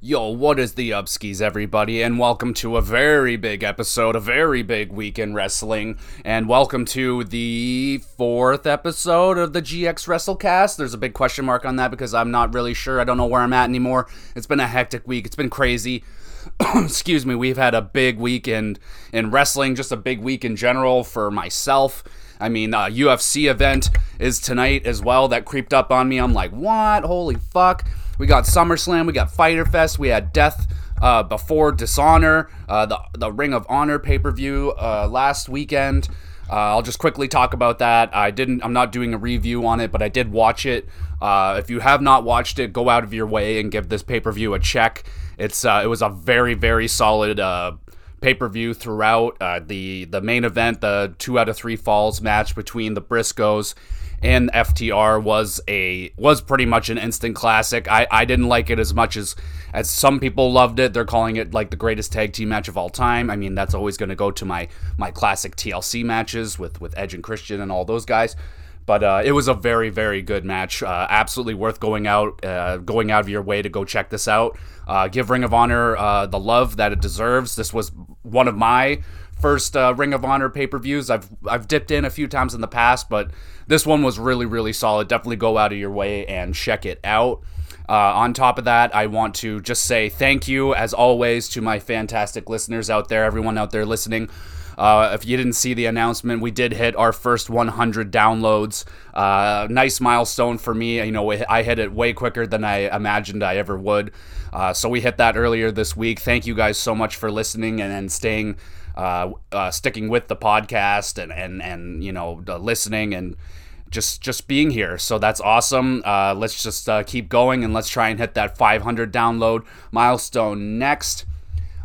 Yo, what is the upskis, everybody, and welcome to a very big episode, a very big week in wrestling, and welcome to the fourth episode of the GX WrestleCast. There's a big question mark on that because I'm not really sure. I don't know where I'm at anymore. It's been a hectic week. It's been crazy. Excuse me. We've had a big weekend in wrestling, just a big week in general for myself. I mean, uh, UFC event is tonight as well. That creeped up on me. I'm like, what? Holy fuck! We got SummerSlam, we got Fyter Fest, we had Death uh, before Dishonor, uh, the the Ring of Honor pay per view uh, last weekend. Uh, I'll just quickly talk about that. I didn't. I'm not doing a review on it, but I did watch it. Uh, if you have not watched it, go out of your way and give this pay per view a check. It's uh, it was a very very solid pay per view throughout. The the main event, the two out of three falls match between the Briscoes and FTR was a was pretty much an instant classic. I, I didn't like it as much as as some people loved it. They're calling it like the greatest tag team match of all time. I mean, that's always going to go to my my classic TLC matches with with Edge and Christian and all those guys. But uh, it was a very, very good match. Uh, absolutely worth going out, uh, going out of your way to go check this out. Uh, give Ring of Honor uh, the love that it deserves. This was one of my first uh, Ring of Honor pay per views. I've I've dipped in a few times in the past, but this one was really, really solid. Definitely go out of your way and check it out. on top of that, I want to just say thank you, as always, to my fantastic listeners out there, everyone out there listening. Uh, if you didn't see the announcement, we did hit our first 100 downloads. Uh, nice milestone for me. You know, I hit it way quicker than I imagined I ever would. Uh, so we hit that earlier this week. Thank you guys so much for listening and, and staying, uh, uh, sticking with the podcast and and and you know listening and just just being here. So that's awesome. Uh, let's just uh, keep going and let's try and hit that 500 download milestone next.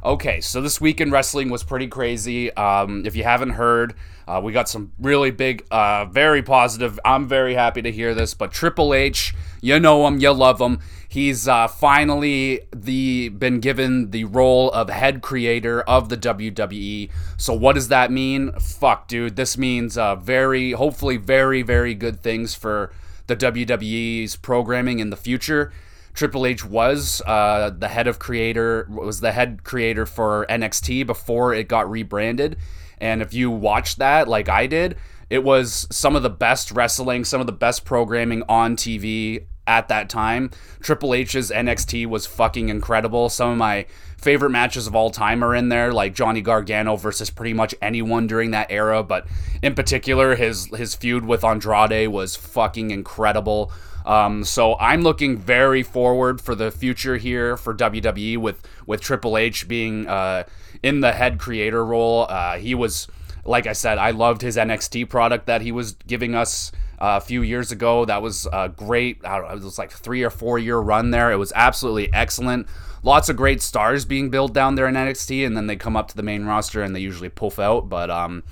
Okay, so this week in wrestling was pretty crazy. Um, if you haven't heard, uh, we got some really big, uh, very positive. I'm very happy to hear this. But Triple H, you know him, you love him. He's uh, finally the been given the role of head creator of the WWE. So what does that mean? Fuck, dude. This means uh, very, hopefully, very, very good things for the WWE's programming in the future. Triple H was uh, the head of creator was the head creator for NXT before it got rebranded. And if you watched that like I did, it was some of the best wrestling, some of the best programming on TV at that time. Triple H's NXT was fucking incredible. Some of my favorite matches of all time are in there, like Johnny Gargano versus pretty much anyone during that era, but in particular his his feud with Andrade was fucking incredible. Um, so I'm looking very forward for the future here for WWE with with Triple H being uh, in the head creator role. Uh, he was, like I said, I loved his NXT product that he was giving us. A few years ago, that was a great. it was like three or four year run there. It was absolutely excellent. Lots of great stars being built down there in NXT, and then they come up to the main roster and they usually poof out. But um,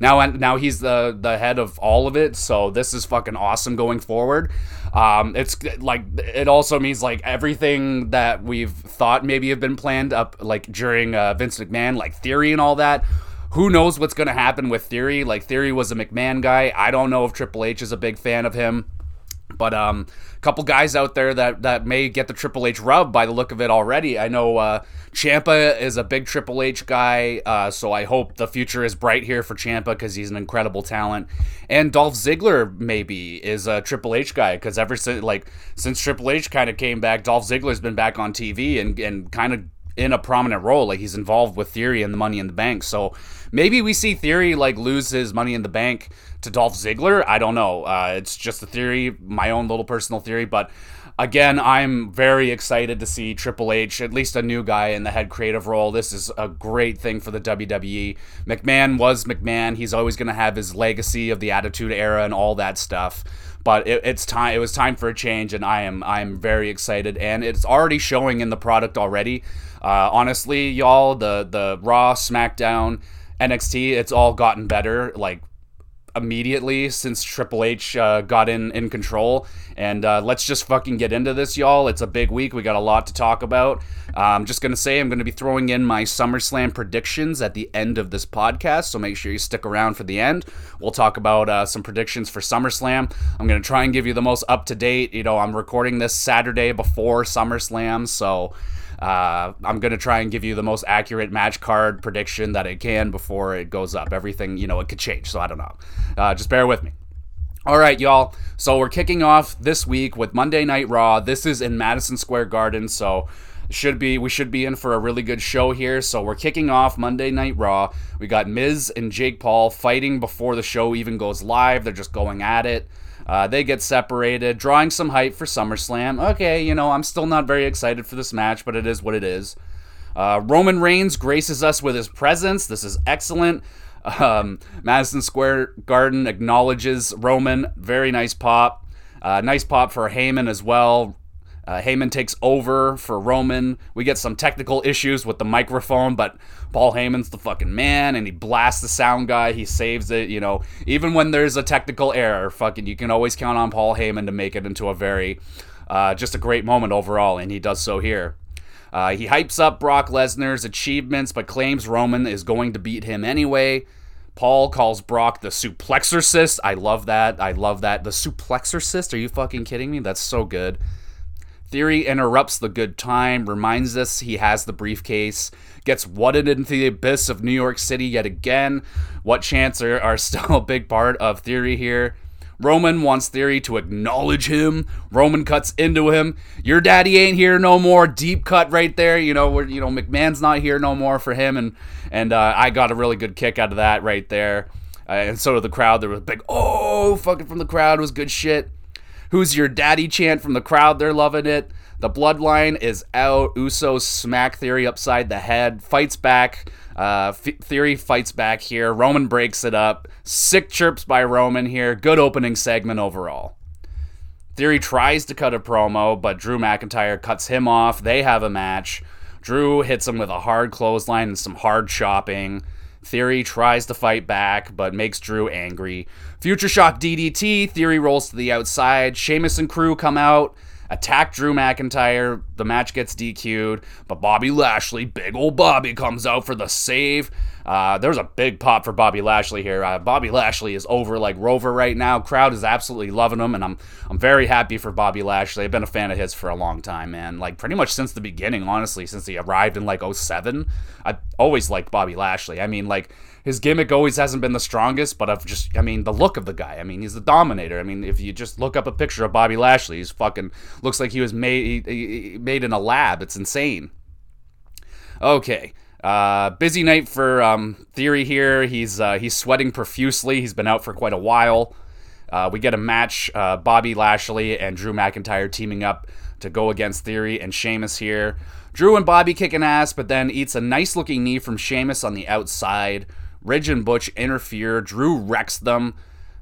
now now he's the the head of all of it, so this is fucking awesome going forward. Um, it's like it also means like everything that we've thought maybe have been planned up like during uh, Vince McMahon, like Theory and all that. Who knows what's going to happen with Theory? Like Theory was a McMahon guy. I don't know if Triple H is a big fan of him. But um, a couple guys out there that that may get the Triple H rub by the look of it already. I know uh, Ciampa is a big Triple H guy, uh, so I hope the future is bright here for Ciampa because he's an incredible talent. And Dolph Ziggler maybe is a Triple H guy because ever since like since Triple H kind of came back, Dolph Ziggler's been back on TV and and kind of in a prominent role. Like he's involved with Theory and the Money in the Bank. So maybe we see Theory like lose his Money in the Bank to Dolph Ziggler. I don't know. Uh, it's just a theory, my own little personal theory. But again, I'm very excited to see Triple H, at least a new guy in the head creative role. This is a great thing for the WWE. McMahon was McMahon. He's always going to have his legacy of the Attitude Era and all that stuff but it, it's time it was time for a change and i am i'm very excited and it's already showing in the product already. Uh, honestly y'all the the raw smackdown nxt it's all gotten better like immediately since Triple H uh, got in in control. And uh, let's just fucking get into this, y'all. It's a big week. We got a lot to talk about. Uh, I'm just gonna say I'm gonna be throwing in my SummerSlam predictions at the end of this podcast, so make sure you stick around for the end. We'll talk about uh, some predictions for SummerSlam. I'm gonna try and give you the most up to date. You know, I'm recording this Saturday before SummerSlam, so. Uh, I'm gonna try and give you the most accurate match card prediction that it can before it goes up. Everything, you know, it could change, so I don't know. Uh, just bear with me. All right, y'all. So we're kicking off this week with Monday Night Raw. This is in Madison Square Garden, so should be we should be in for a really good show here. So we're kicking off Monday Night Raw. We got Miz and Jake Paul fighting before the show even goes live. They're just going at it. Uh, they get separated, drawing some hype for SummerSlam. Okay, you know I'm still not very excited for this match, but it is what it is. Uh, Roman Reigns graces us with his presence. This is excellent. Um, Madison Square Garden acknowledges Roman. Very nice pop. Uh, nice pop for Heyman as well. Uh, Heyman takes over for Roman. We get some technical issues with the microphone, but Paul Heyman's the fucking man, and he blasts the sound guy. He saves it. You know, even when there's a technical error, fucking, you can always count on Paul Heyman to make it into a very, uh, just a great moment overall, and he does so here. Uh, he hypes up Brock Lesnar's achievements, but claims Roman is going to beat him anyway. Paul calls Brock the suplexorcist. I love that. I love that. The suplexorcist? Are you fucking kidding me? That's so good. Theory interrupts the good time, reminds us he has the briefcase, gets wutted into the abyss of New York City yet again. What chants are, are still a big part of Theory here. Roman wants Theory to acknowledge him. Roman cuts into him. Your daddy ain't here no more. Deep cut right there. You know, you know McMahon's not here no more for him, and and uh, I got a really good kick out of that right there. Uh, and so did the crowd. There was a big oh fucking from the crowd. It was good shit. Who's your daddy chant from the crowd? They're loving it. The bloodline is out. Usos smack Theory upside the head, fights back. Uh, F- Theory fights back here. Roman breaks it up. Sick chirps by Roman here. Good opening segment overall. Theory tries to cut a promo, but Drew McIntyre cuts him off. They have a match. Drew hits him with a hard clothesline and some hard chopping. Theory tries to fight back, but makes Drew angry. Future Shock DDT. Theory rolls to the outside. Sheamus and crew come out, attack Drew McIntyre. The match gets DQ'd, but Bobby Lashley, big old Bobby, comes out for the save. Uh, there's a big pop for Bobby Lashley here. Uh, Bobby Lashley is over like Rover right now. Crowd is absolutely loving him, and I'm I'm very happy for Bobby Lashley. I've been a fan of his for a long time, man. Like pretty much since the beginning, honestly, since he arrived in like 07. I always liked Bobby Lashley. I mean, like his gimmick always hasn't been the strongest, but I've just, I mean, the look of the guy. I mean, he's the dominator. I mean, if you just look up a picture of Bobby Lashley, he's fucking looks like he was made he, he made in a lab. It's insane. Okay. Uh, busy night for um, Theory here. He's uh, he's sweating profusely. He's been out for quite a while. Uh, we get a match: uh, Bobby Lashley and Drew McIntyre teaming up to go against Theory and Sheamus here. Drew and Bobby kicking ass, but then eats a nice looking knee from Sheamus on the outside. Ridge and Butch interfere. Drew wrecks them.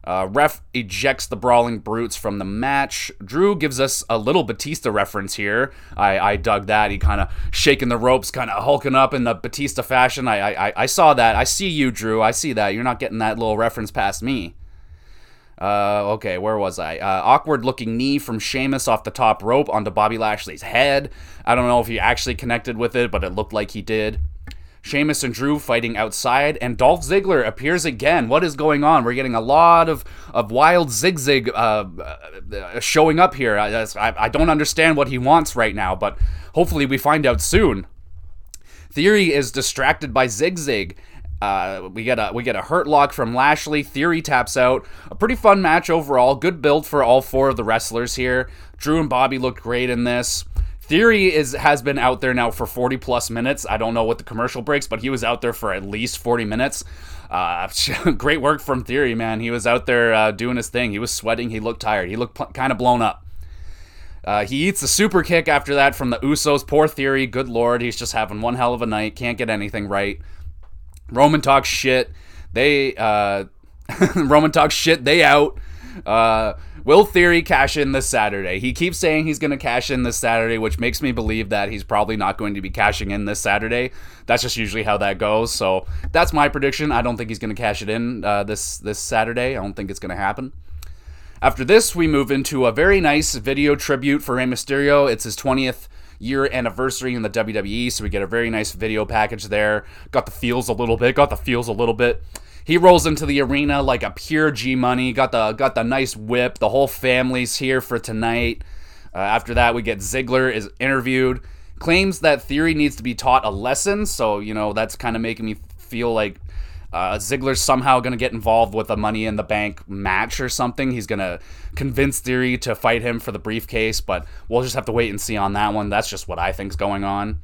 Uh, ref ejects the Brawling Brutes from the match. Drew gives us a little Batista reference here. I, I dug that. He kind of shaking the ropes, kind of hulking up in the Batista fashion. I, I, I saw that. I see you, Drew. I see that. You're not getting that little reference past me. Uh, okay, where was I? Uh, awkward looking knee from Sheamus off the top rope onto Bobby Lashley's head. I don't know if he actually connected with it, but it looked like he did. Sheamus and Drew fighting outside, and Dolph Ziggler appears again. What is going on? We're getting a lot of, of wild zigzag uh, uh, showing up here. I, I, don't understand what he wants right now, but hopefully we find out soon. Theory is distracted by Zigzag. Uh, we get a we get a hurt lock from Lashley. Theory taps out. A pretty fun match overall. Good build for all four of the wrestlers here. Drew and Bobby looked great in this. Theory is has been out there now for 40 plus minutes. I don't know what the commercial breaks, but he was out there for at least 40 minutes. Uh, great work from Theory, man. He was out there uh, doing his thing. He was sweating. He looked tired. He looked pl- kind of blown up. Uh, he eats a super kick after that from the Usos. Poor Theory. Good lord, he's just having one hell of a night. Can't get anything right. Roman talks shit. They uh, Roman talks shit. They out. Will Theory cash in this Saturday? He keeps saying he's going to cash in this Saturday, which makes me believe that he's probably not going to be cashing in this Saturday. That's just usually how that goes. So that's my prediction. I don't think he's going to cash it in uh, this this Saturday. I don't think it's going to happen. After this, we move into a very nice video tribute for Rey Mysterio. It's his 20th year anniversary in the WWE, so we get a very nice video package there. Got the feels a little bit, got the feels a little bit. He rolls into the arena like a pure G Money. Got the got the nice whip. The whole family's here for tonight. Uh, after that, we get Ziggler is interviewed. claims that Theory needs to be taught a lesson. So you know that's kind of making me feel like uh, Ziggler's somehow going to get involved with a Money in the Bank match or something. He's going to convince Theory to fight him for the briefcase, but we'll just have to wait and see on that one. That's just what I think's going on.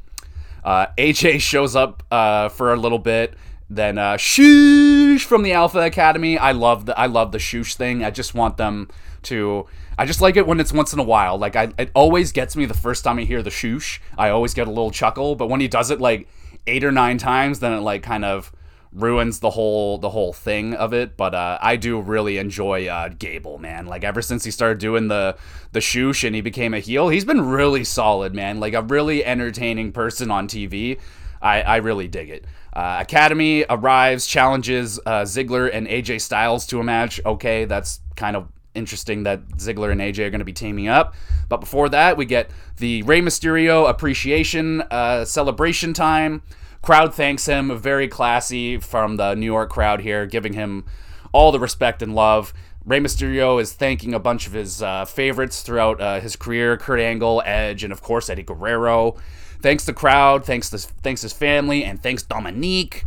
Uh, AJ shows up uh, for a little bit. Then uh, shoosh from the Alpha Academy. I love the I love the shoosh thing. I just want them to. I just like it when it's once in a while. Like I, it always gets me the first time I hear the shoosh. I always get a little chuckle. But when he does it like eight or nine times, then it like kind of ruins the whole the whole thing of it. But uh, I do really enjoy uh, Gable, man. Like ever since he started doing the the shoosh and he became a heel, he's been really solid, man. Like a really entertaining person on TV. I, I really dig it. Uh, Academy arrives, challenges uh, Ziggler and AJ Styles to a match. Okay, that's kind of interesting that Ziggler and AJ are going to be teaming up. But before that, we get the Rey Mysterio appreciation uh, celebration time. Crowd thanks him, very classy from the New York crowd here, giving him all the respect and love. Rey Mysterio is thanking a bunch of his uh, favorites throughout uh, his career Kurt Angle, Edge, and of course Eddie Guerrero. Thanks the crowd, thanks the, thanks his family, and thanks Dominik.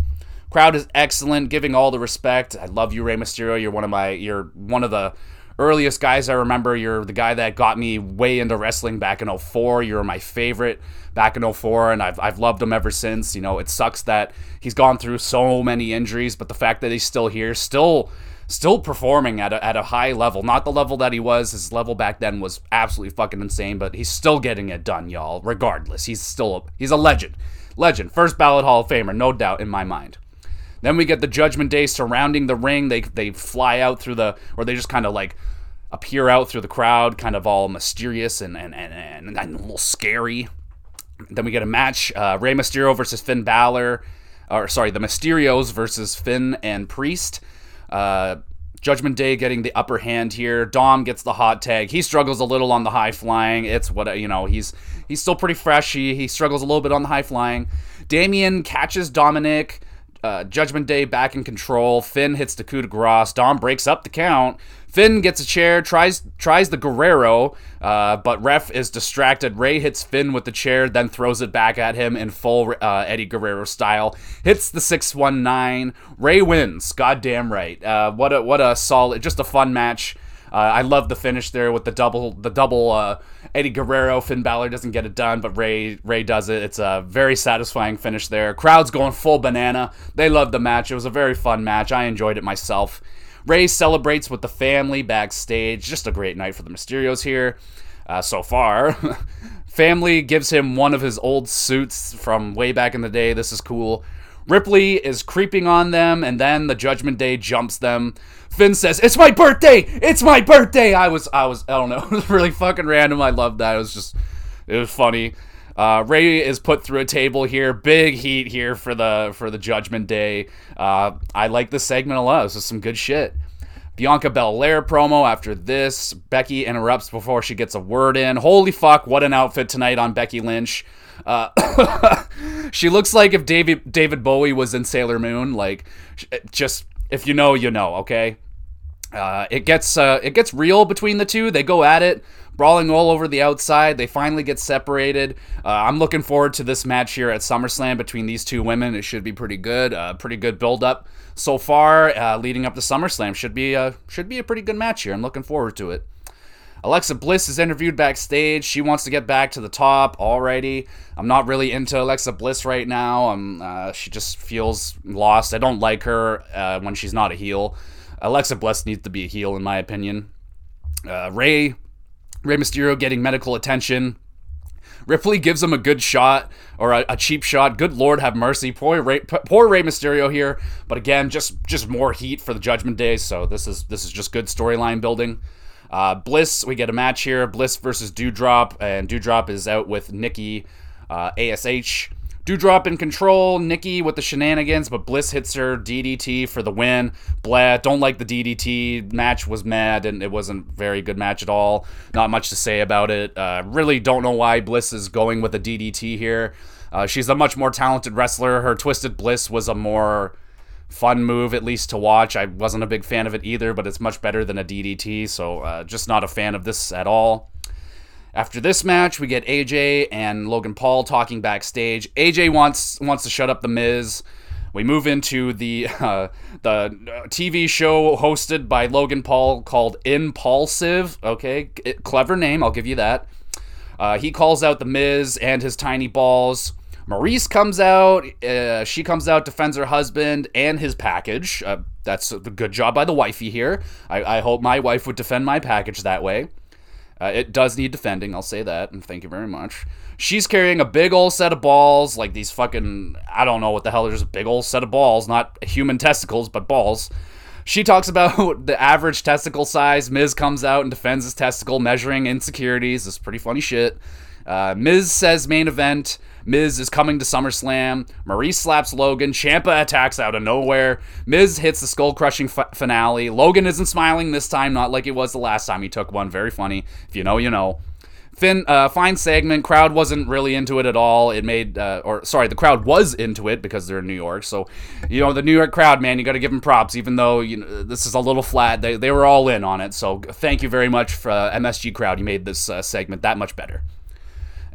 Crowd is excellent, giving all the respect. I love you, Rey Mysterio. You're one of my, you're one of the earliest guys I remember. You're the guy that got me way into wrestling back in 04. You're my favorite back in 04, and I've, I've loved him ever since. You know, it sucks that he's gone through so many injuries, but the fact that he's still here, still still performing at a, at a high level. Not the level that he was. His level back then was absolutely fucking insane, but he's still getting it done, y'all. Regardless, he's still a, he's a legend. Legend. First ballot Hall of Famer, no doubt in my mind. Then we get the Judgment Day surrounding the ring. They they fly out through the, or they just kind of like appear out through the crowd, kind of all mysterious and and, and, and, and a little scary. Then we get a match: uh, Rey Mysterio versus Finn Balor, or sorry, the Mysterios versus Finn and Priest. Uh, Judgment Day getting the upper hand here. Dom gets the hot tag. He struggles a little on the high flying. It's what you know. He's he's still pretty fresh. He, he struggles a little bit on the high flying. Damian catches Dominik. Uh, Judgment Day back in control. Finn hits the coup de grace. Dom breaks up the count. Finn gets a chair, tries tries the Guerrero, uh, but ref is distracted. Rey hits Finn with the chair, then throws it back at him in full uh, Eddie Guerrero style. Hits the six one nine. Rey wins. Goddamn right. Uh, what a what a solid, just a fun match. Uh, I love the finish there with the double the double uh, Eddie Guerrero. Finn Balor doesn't get it done, but Rey Rey does it. It's a very satisfying finish there. Crowd's going full banana. They loved the match. It was a very fun match. I enjoyed it myself. Rey celebrates with the family backstage. Just a great night for the Mysterios here uh, so far. family gives him one of his old suits from way back in the day. This is cool. Ripley is creeping on them, and then the Judgment Day jumps them. Finn says, "It's my birthday! It's my birthday!" I was, I was, I don't know. It was really fucking random. I loved that. It was just, it was funny. Uh, Rey is put through a table here. Big heat here for the for the Judgment Day. Uh, I like this segment a lot. This is some good shit. Bianca Belair promo after this. Becky interrupts before she gets a word in. Holy fuck! What an outfit tonight on Becky Lynch. Uh, she looks like if David David Bowie was in Sailor Moon. Like, just if you know, you know. Okay. Uh, it gets uh, it gets real between the two. They go at it brawling all over the outside. They finally get separated. Uh, I'm looking forward to this match here at SummerSlam between these two women. It should be pretty good. Uh, pretty good build up so far, uh, leading up to SummerSlam. Should be a should be a pretty good match here. I'm looking forward to it. Alexa Bliss is interviewed backstage. She wants to get back to the top already. I'm not really into Alexa Bliss right now. I'm, uh, she just feels lost. I don't like her uh, when she's not a heel. Alexa Bliss needs to be a heel, in my opinion. Uh, Ray, Rey Mysterio getting medical attention. Ripley gives him a good shot or a, a cheap shot. Good Lord, have mercy. Poor Rey, poor Rey Mysterio here, but again, just just more heat for the Judgment Day. So this is this is just good storyline building. Uh, Bliss, we get a match here. Bliss versus Doudrop, and Doudrop is out with Nikki uh, Ash. Doudrop in control, Nikki with the shenanigans, but Bliss hits her DDT for the win. Blah, don't like the DDT. Match was mad, and it wasn't very good match at all. Not much to say about it. Uh, really don't know why Bliss is going with a DDT here. Uh, she's a much more talented wrestler. Her Twisted Bliss was a more fun move, at least to watch. I wasn't a big fan of it either, but it's much better than a DDT, so uh, just not a fan of this at all. After this match, we get AJ and Logan Paul talking backstage. AJ wants wants to shut up the Miz. We move into the uh, the TV show hosted by Logan Paul called Impulsive. Okay, clever name, I'll give you that. Uh, he calls out the Miz and his tiny balls. Maryse comes out. Uh, she comes out, defends her husband and his package. Uh, that's a good job by the wifey here. I, I hope my wife would defend my package that way. Uh, it does need defending, I'll say that, and thank you very much. She's carrying a big old set of balls, like these fucking, I don't know what the hell, there's a big old set of balls, not human testicles, but balls. She talks about the average testicle size. Miz comes out and defends his testicle, measuring insecurities. Is pretty funny shit. Uh, Miz says main event. Miz is coming to SummerSlam. Maryse slaps Logan. Ciampa attacks out of nowhere. Miz hits the skull crushing f- finale. Logan isn't smiling this time, not like it was the last time he took one. Very funny. If you know, you know. Finn, uh, fine segment. Crowd wasn't really into it at all. It made, uh, or sorry, the crowd was into it because they're in New York. So, you know, the New York crowd, man, you got to give them props. Even though you know this is a little flat, they they were all in on it. So, thank you very much for uh, MSG crowd. You made this uh, segment that much better.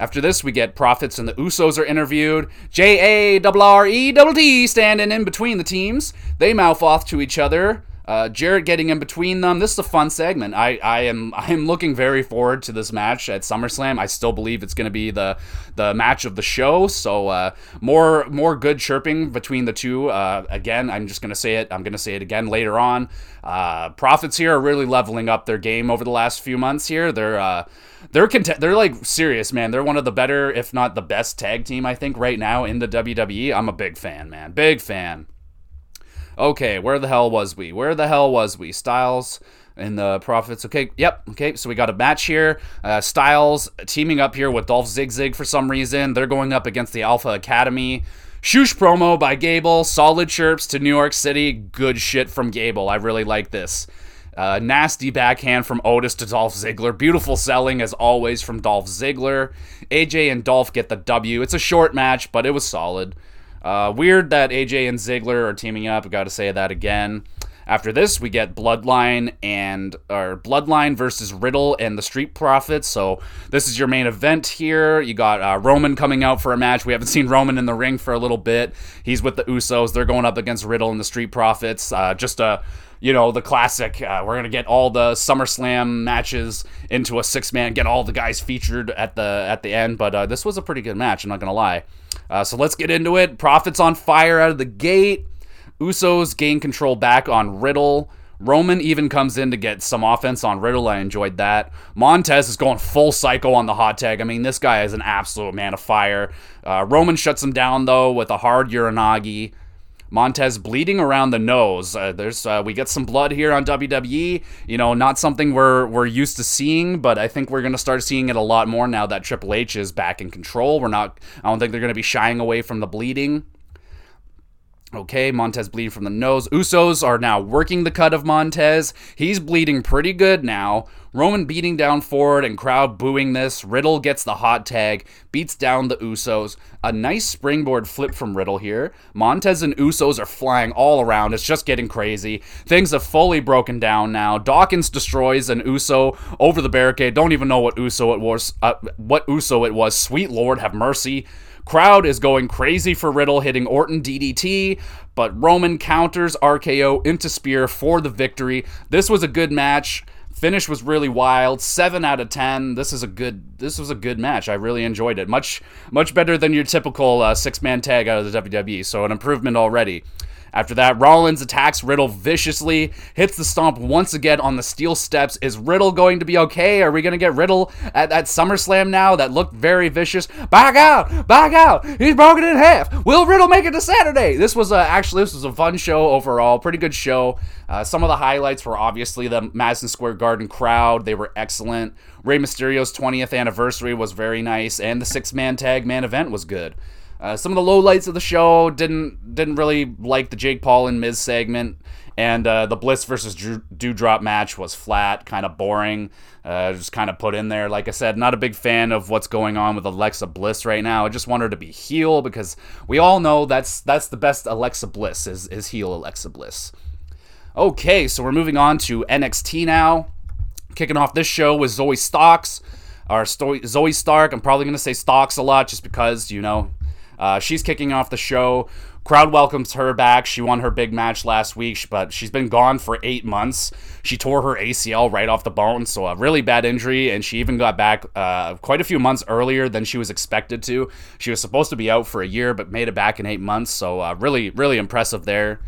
After this, we get Profits and the Usos are interviewed. J A R R E standing in between the teams. They mouth off to each other. Uh, Jarrett getting in between them. This is a fun segment. I, I am I am looking very forward to this match at SummerSlam. I still believe it's going to be the the match of the show. So uh, more more good chirping between the two. Uh, again, I'm just going to say it. I'm going to say it again later on. Uh, Profits here are really leveling up their game over the last few months. Here, they're uh, they're cont- they're like serious, man. They're one of the better, if not the best tag team I think right now in the WWE. I'm a big fan, man. Big fan. Okay, where the hell was we? Where the hell was we? Styles and the Profits. Okay, yep. Okay, so we got a match here. Uh, Styles teaming up here with Dolph Ziggler for some reason. They're going up against the Alpha Academy. Shoosh promo by Gable. Solid chirps to New York City. Good shit from Gable. I really like this. Uh, nasty backhand from Otis to Dolph Ziggler. Beautiful selling as always from Dolph Ziggler. AJ and Dolph get the W. It's a short match, but it was solid. Uh, weird that AJ and Ziggler are teaming up. Got to say that again. After this, we get Bloodline and or Bloodline versus Riddle and the Street Profits. So this is your main event here. You got uh, Roman coming out for a match. We haven't seen Roman in the ring for a little bit. He's with the Usos. They're going up against Riddle and the Street Profits. Uh, just a you know the classic. Uh, we're gonna get all the SummerSlam matches into a six man. Get all the guys featured at the at the end. But uh, this was a pretty good match. I'm not gonna lie. Uh, so let's get into it. Profits on fire out of the gate. Usos gain control back on Riddle. Roman even comes in to get some offense on Riddle. I enjoyed that. Montez is going full psycho on the hot tag. I mean, this guy is an absolute man of fire. Uh, Roman shuts him down, though, with a hard Uranage. Montez bleeding around the nose. Uh, there's uh, we get some blood here on WWE. You know, not something we're we're used to seeing, but I think we're gonna start seeing it a lot more now that Triple H is back in control. We're not. I don't think they're gonna be shying away from the bleeding. Okay, Montez bleeding from the nose. Usos are now working the cut of Montez. He's bleeding pretty good now. Roman beating down Ford and crowd booing this. Riddle gets the hot tag, beats down the Usos. A nice springboard flip from Riddle here. Montez and Usos are flying all around. It's just getting crazy. Things have fully broken down now. Dawkins destroys an Uso over the barricade. Don't even know what Uso it was. Uh, what Uso it was. Sweet Lord, have mercy. Crowd is going crazy for Riddle hitting Orton DDT, but Roman counters RKO into Spear for the victory. This was a good match. Finish was really wild. Seven out of ten. This is a good. This was a good match. I really enjoyed it. Much much better than your typical uh, six man tag out of the WWE. So an improvement already. After that, Rollins attacks Riddle viciously, hits the stomp once again on the steel steps. Is Riddle going to be okay? Are we going to get Riddle at, at SummerSlam now? That looked very vicious. Back out! Back out! He's broken in half. Will Riddle make it to Saturday? This was a, actually this was a fun show overall. Pretty good show. Uh, some of the highlights were obviously the Madison Square Garden crowd. They were excellent. Rey Mysterio's 20th anniversary was very nice, and the six man tag man event was good. Uh, some of the lowlights of the show didn't didn't really like the Jake Paul and Miz segment, and uh, the Bliss versus Doudrop match was flat, kind of boring, uh, just kind of put in there. Like I said, not a big fan of what's going on with Alexa Bliss right now. I just want her to be heel because we all know that's that's the best Alexa Bliss is is heel Alexa Bliss. Okay, so we're moving on to NXT now. Kicking off this show with Zoe Stocks. our Sto- Zoey Stark. I'm probably gonna say Stocks a lot just because you know uh, she's kicking off the show. Crowd welcomes her back. She won her big match last week, but she's been gone for eight months. She tore her ACL right off the bone, so a really bad injury, and she even got back uh, quite a few months earlier than she was expected to. She was supposed to be out for a year, but made it back in eight months, so uh, really, really impressive there.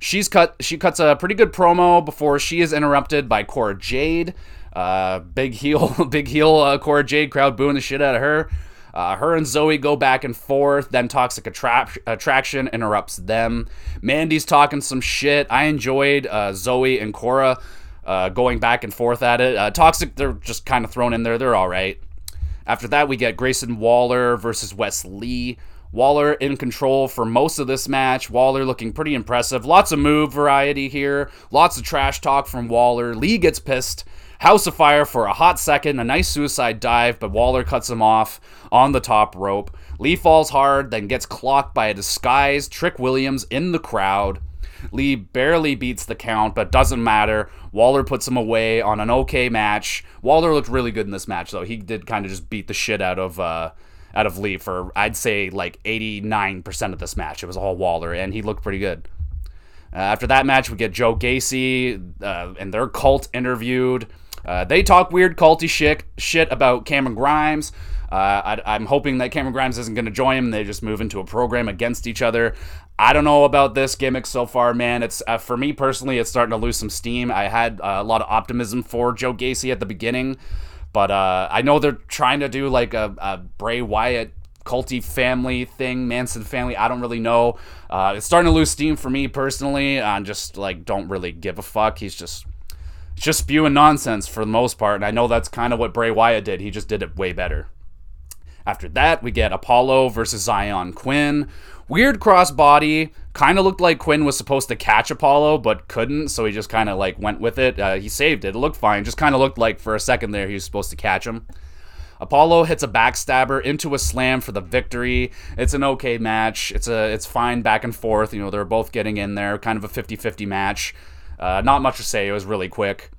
She's cut. She cuts a pretty good promo before she is interrupted by Cora Jade. Uh, big heel, big heel. Uh, Cora Jade crowd booing the shit out of her. Uh, her and Zoe go back and forth. Then Toxic Attra- Attraction interrupts them. Mandy's talking some shit. I enjoyed uh, Zoey and Cora uh, going back and forth at it. Uh, Toxic, they're just kind of thrown in there. They're all right. After that, we get Grayson Waller versus Wes Lee. Waller in control for most of this match. Waller looking pretty impressive. Lots of move variety here. Lots of trash talk from Waller. Lee gets pissed. House of Fire for a hot second, a nice suicide dive, but Waller cuts him off on the top rope. Lee falls hard, then gets clocked by a disguised Trick Williams in the crowd. Lee barely beats the count, but doesn't matter. Waller puts him away on an okay match. Waller looked really good in this match, though. He did kind of just beat the shit out of uh, out of Lee for I'd say like 89% of this match. It was all Waller, and he looked pretty good. Uh, after that match, we get Joe Gacy uh, and their cult interviewed. Uh, they talk weird culty shit, shit about Cameron Grimes. Uh, I, am hoping that Cameron Grimes isn't going to join him. They just move into a program against each other. I don't know about this gimmick so far, man. It's uh, for me personally, it's starting to lose some steam. I had a lot of optimism for Joe Gacy at the beginning, but uh, I know they're trying to do like a, a Bray Wyatt culty family thing, Manson family. I don't really know. Uh, it's starting to lose steam for me personally. I just like don't really give a fuck. He's just just spewing nonsense for the most part. And I know that's kind of what Bray Wyatt did. He just did it way better. After that, we get Apollo versus Zion Quinn. Weird crossbody. Kind of looked like Quinn was supposed to catch Apollo, but couldn't, so he just kind of like went with it. Uh, he saved it. It looked fine. Just kind of looked like for a second there he was supposed to catch him. Apollo hits a backstabber into a slam for the victory. It's an okay match. It's a it's fine back and forth. You know, they're both getting in there. Kind of a 50-50 match. Uh, not much to say. It was really quick.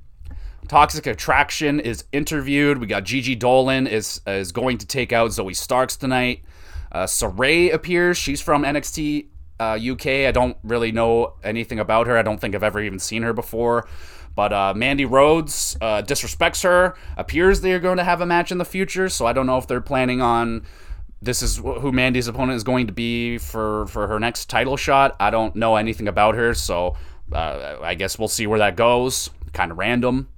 Toxic Attraction is interviewed. We got Gigi Dolan is is going to take out Zoey Starks tonight. Uh, Sarray appears. She's from NXT uh, UK. I don't really know anything about her. I don't think I've ever even seen her before. But uh, Mandy Rose uh, disrespects her. Appears they're going to have a match in the future. So I don't know if they're planning on this is who Mandy's opponent is going to be for for her next title shot. I don't know anything about her, so uh, I guess we'll see where that goes. Kind of random.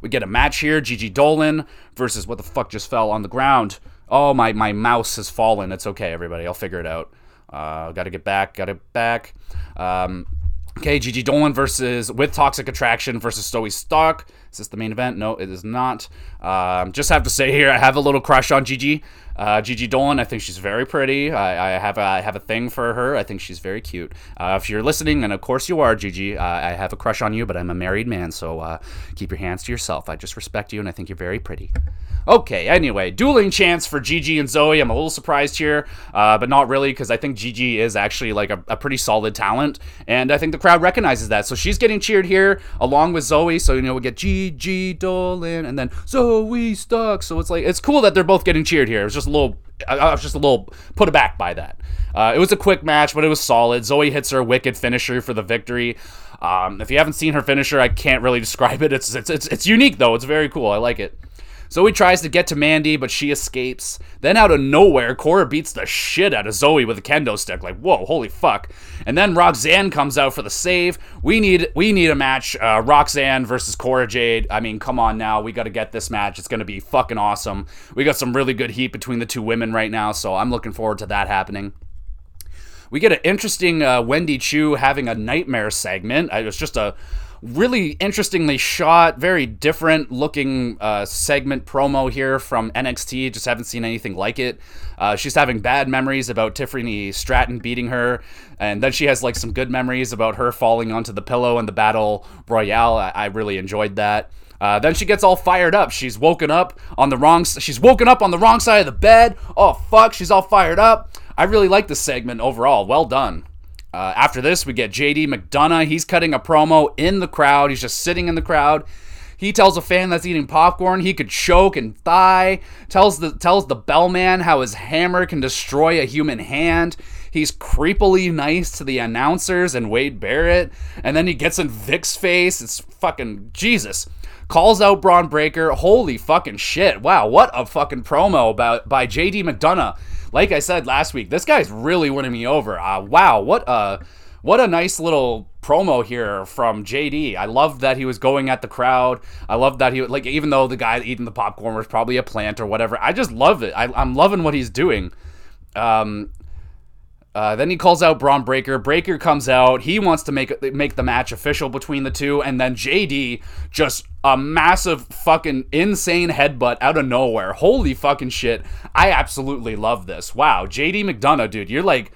We get a match here Gigi Dolan versus what the fuck just fell on the ground. Oh, my, my mouse has fallen. It's okay, everybody. I'll figure it out. Uh, gotta get back. Got it back. Um, okay, Gigi Dolan versus with Toxic Attraction versus Zoey Stark. Is this the main event? No, it is not. Um, just have to say here, I have a little crush on Gigi. Uh, Gigi Dolan, I think she's very pretty. I, I, have a, I have a thing for her. I think she's very cute. Uh, if you're listening, and of course you are, Gigi, uh, I have a crush on you, but I'm a married man, so uh, keep your hands to yourself. I just respect you, and I think you're very pretty. Okay, anyway, dueling chance for Gigi and Zoe. I'm a little surprised here, uh, but not really because I think Gigi is actually like a, a, pretty solid talent, and I think the crowd recognizes that. So she's getting cheered here along with Zoe. So you know we get Gigi Dolan and then Zoey Stuck. So it's like it's cool that they're both getting cheered here. It was just a little, I was just a little put aback by that. Uh, it was a quick match, but it was solid. Zoe hits her wicked finisher for the victory. Um, if you haven't seen her finisher, I can't really describe it. It's, it's it's it's unique though. It's very cool. I like it. Zoey tries to get to Mandy, but she escapes. Then out of nowhere, Cora beats the shit out of Zoe with a kendo stick. Like, whoa, holy fuck! And then Roxanne comes out for the save. We need we need a match. Uh, Roxanne versus Cora Jade. I mean, come on now, we got to get this match. It's gonna be fucking awesome. We got some really good heat between the two women right now, so I'm looking forward to that happening. We get an interesting uh, Wendy Choo having a nightmare segment. It was just a really interestingly shot, very different looking uh, segment promo here from NXT. Just haven't seen anything like it. Uh, she's having bad memories about Tiffany Stratton beating her, and then she has like some good memories about her falling onto the pillow in the battle royale. I, I really enjoyed that. Uh, then she gets all fired up. She's woken up on the wrong. She's woken up on the wrong side of the bed. Oh fuck! She's all fired up. I really like this segment overall. Well done. Uh, after this, we get JD McDonagh. He's cutting a promo in the crowd. He's just sitting in the crowd. He tells a fan that's eating popcorn he could choke and die. Tells the tells the bellman how his hammer can destroy a human hand. He's creepily nice to the announcers and Wade Barrett, and then he gets in Vic's face. It's fucking Jesus. Calls out Bron Breakker. Holy fucking shit! Wow, what a fucking promo about by JD McDonagh. Like I said last week, this guy's really winning me over. Uh, wow, what a what a nice little promo here from JD. I loved that he was going at the crowd. I loved that he like even though the guy eating the popcorn was probably a plant or whatever. I just love it. I, am loving what he's doing. Um, uh, then he calls out Bron Breakker. Breakker comes out. He wants to make make the match official between the two, and then JD just a massive fucking insane headbutt out of nowhere. Holy fucking shit! I absolutely love this. Wow, JD McDonagh, dude, you're like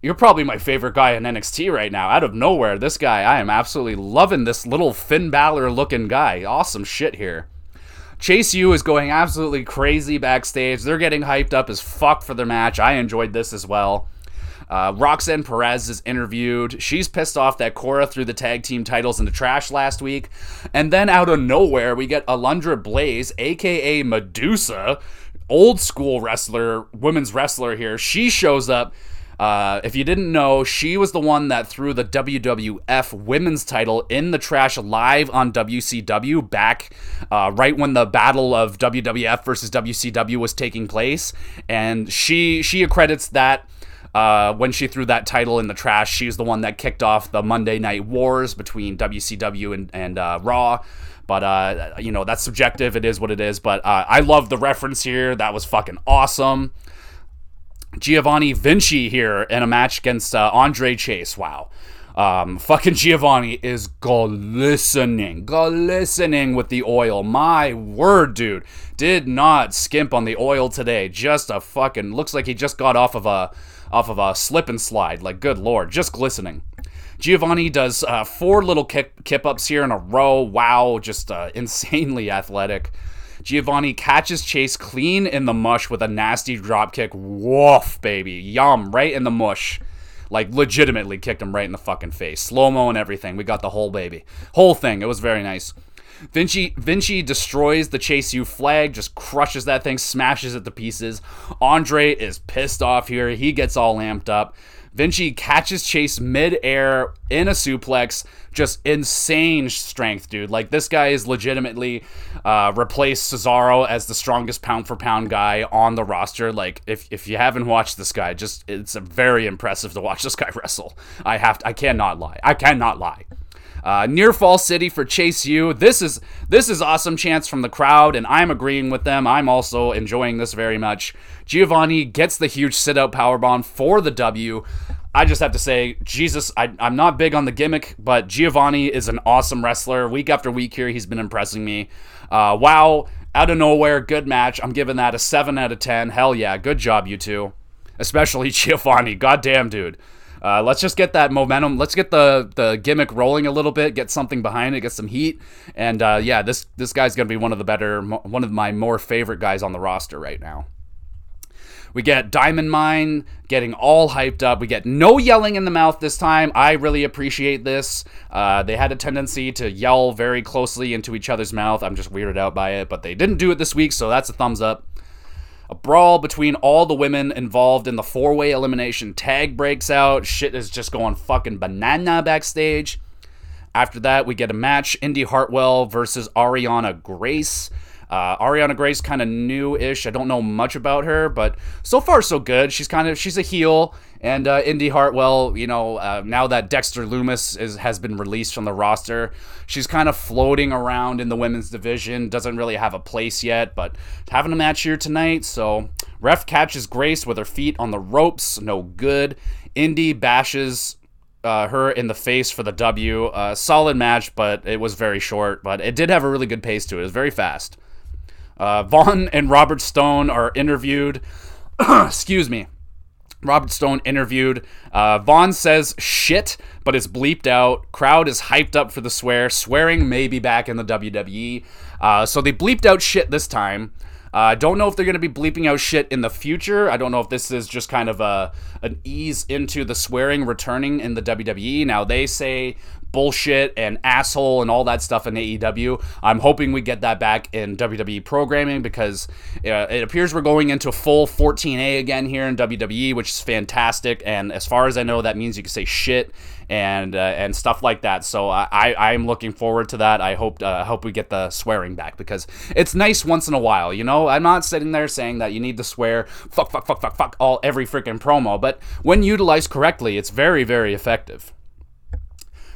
you're probably my favorite guy in NXT right now. Out of nowhere, this guy, I am absolutely loving this little Finn Balor looking guy. Awesome shit here. Chase U is going absolutely crazy backstage. They're getting hyped up as fuck for their match. I enjoyed this as well. Uh, Roxanne Perez is interviewed. She's pissed off that Cora threw the tag team titles in the trash last week. And then out of nowhere, we get Alundra Blaze, aka Medusa, old school wrestler, women's wrestler here. She shows up uh, if you didn't know, she was the one that threw the WWF Women's title in the trash live on WCW back uh, right when the battle of WWF versus WCW was taking place, and she she accredits that. Uh, when she threw that title in the trash, she's the one that kicked off the Monday Night Wars between WCW and, and uh, Raw. But uh, you know that's subjective. It is what it is. But uh, I love the reference here. That was fucking awesome. Giovanni Vinci here in a match against uh, Andre Chase. Wow. Um, fucking Giovanni is glistening, glistening with the oil. My word, dude. Did not skimp on the oil today. Just a fucking looks like he just got off of a off of a slip and slide. Like, good lord, just glistening. Giovanni does uh, four little kip, kip ups here in a row. Wow, just uh, insanely athletic. Giovanni catches Chase clean in the mush with a nasty drop kick. Woof, baby. Yum, right in the mush. Like, legitimately kicked him right in the fucking face. Slow mo and everything. We got the whole baby. Whole thing. It was very nice. Vinci Vinci destroys the Chase U flag, just crushes that thing, smashes it to pieces. Andre is pissed off here. He gets all amped up. Vinci catches Chase mid-air in a suplex. Just insane strength, dude. Like this guy is legitimately uh, replaced Cesaro as the strongest pound for pound guy on the roster. Like if if you haven't watched this guy, just it's very impressive to watch this guy wrestle. I have to, I cannot lie. I cannot lie. Uh, near Fall City for Chase U. This is this is awesome chance from the crowd, and I'm agreeing with them. I'm also enjoying this very much. Giovanni gets the huge sit out powerbomb for the W. I just have to say, Jesus, I, am not big on the gimmick, but Giovanni is an awesome wrestler. Week after week here, he's been impressing me. Uh, wow, out of nowhere, good match. I'm giving that a 7 out of 10. Hell yeah, good job, you two. Especially Giovanni. Goddamn, dude. Uh, let's just get that momentum. Let's get the the gimmick rolling a little bit. Get something behind it. Get some heat. And uh, yeah, this this guy's gonna be one of the better, one of my more favorite guys on the roster right now. We get Diamond Mine getting all hyped up. We get no yelling in the mouth this time. I really appreciate this. Uh, they had a tendency to yell very closely into each other's mouth. I'm just weirded out by it, but they didn't do it this week, so that's a thumbs up. A brawl between all the women involved in the four way elimination tag breaks out. Shit is just going fucking banana backstage. After that, we get a match Indi Hartwell versus Arianna Grace. Uh, Arianna Grace kind of new-ish. I don't know much about her, but so far so good. She's kind of she's a heel, and uh, Indi Hartwell. You know, uh, now that Dexter Lumis is, has been released from the roster, she's kind of floating around in the women's division. Doesn't really have a place yet, but having a match here tonight. So ref catches Grace with her feet on the ropes. No good. Indi bashes uh, her in the face for the W. Uh, solid match, but it was very short. But it did have a really good pace to it. It was very fast. Uh, Von and Robert Stone are interviewed. Excuse me. Robert Stone interviewed. Uh, Von says shit, but it's bleeped out. Crowd is hyped up for the swear. Swearing may be back in the WWE. Uh, so they bleeped out shit this time. I uh, don't know if they're going to be bleeping out shit in the future. I don't know if this is just kind of a an ease into the swearing returning in the WWE. Now they say bullshit and asshole and all that stuff in AEW. I'm hoping we get that back in WWE programming because uh, it appears we're going into full 14A again here in WWE, which is fantastic. And as far as I know, that means you can say shit and uh, and stuff like that. So I I'm looking forward to that. I hope uh, hope we get the swearing back because it's nice once in a while. You know, I'm not sitting there saying that you need to swear fuck fuck fuck fuck fuck all every freaking promo, but when utilized correctly, it's very very effective.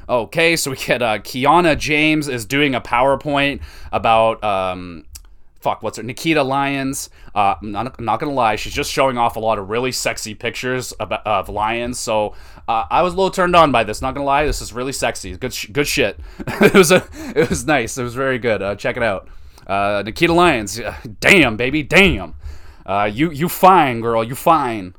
Okay, so we get uh, Kiana James is doing a PowerPoint about um, fuck, what's her Nikita Lyons. Uh, I'm, not, I'm not gonna lie, she's just showing off a lot of really sexy pictures of, of Lyons. So uh, I was a little turned on by this. Not gonna lie, this is really sexy. Good, sh- good shit. it was a, it was nice. It was very good. Uh, check it out. Uh, Nikita Lyons, damn baby, damn. Uh, you, you fine, girl. You fine.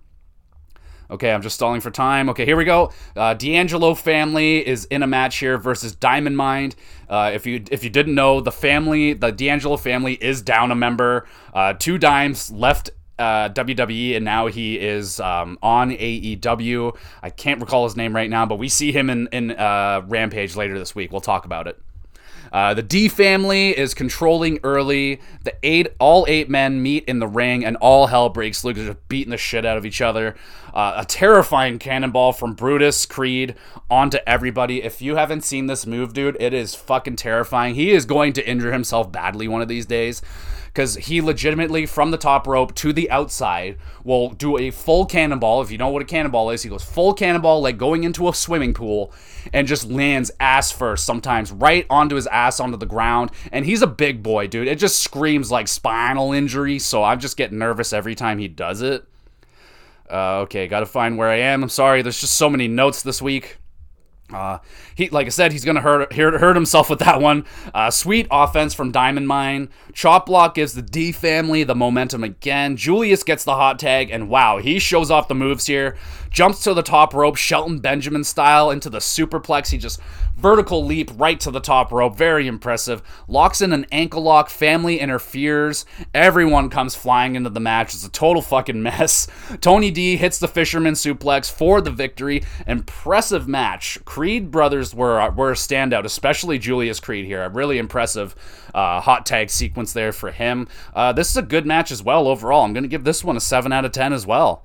Okay, I'm just stalling for time. Okay, here we go. Uh, D'Angelo family is in a match here versus Diamond Mine. Uh, if you if you didn't know, the family, the D'Angelo family, is down a member. Uh, two dimes left uh, WWE, and now he is um, on AEW. I can't recall his name right now, but we see him in in uh, Rampage later this week. We'll talk about it. Uh, the D family is controlling early. The eight, all eight men meet in the ring, and all hell breaks loose. They're just beating the shit out of each other. Uh, a terrifying cannonball from Brutus Creed onto everybody. If you haven't seen this move, dude, it is fucking terrifying. He is going to injure himself badly one of these days because he legitimately from the top rope to the outside will do a full cannonball. If you know what a cannonball is, he goes full cannonball like going into a swimming pool and just lands ass first, sometimes right onto his ass onto the ground. And he's a big boy, dude. It just screams like spinal injury, so I'm just getting nervous every time he does it. Uh, okay, gotta find where I am. I'm sorry, there's just so many notes this week. Uh, he, like I said, he's gonna hurt hurt himself with that one. Uh, sweet offense from Diamond Mine. Chop block gives the D family the momentum again. Julius gets the hot tag, and wow, he shows off the moves here. Jumps to the top rope, Shelton Benjamin style into the superplex. He just vertical leap right to the top rope, very impressive. Locks in an ankle lock. Family interferes. Everyone comes flying into the match. It's a total fucking mess. Tony D hits the fisherman suplex for the victory. Impressive match. Creed brothers were were a standout, especially Julius Creed here. A really impressive uh, hot tag sequence there for him. Uh, this is a good match as well overall. I'm going to give this one a 7 out of 10 as well.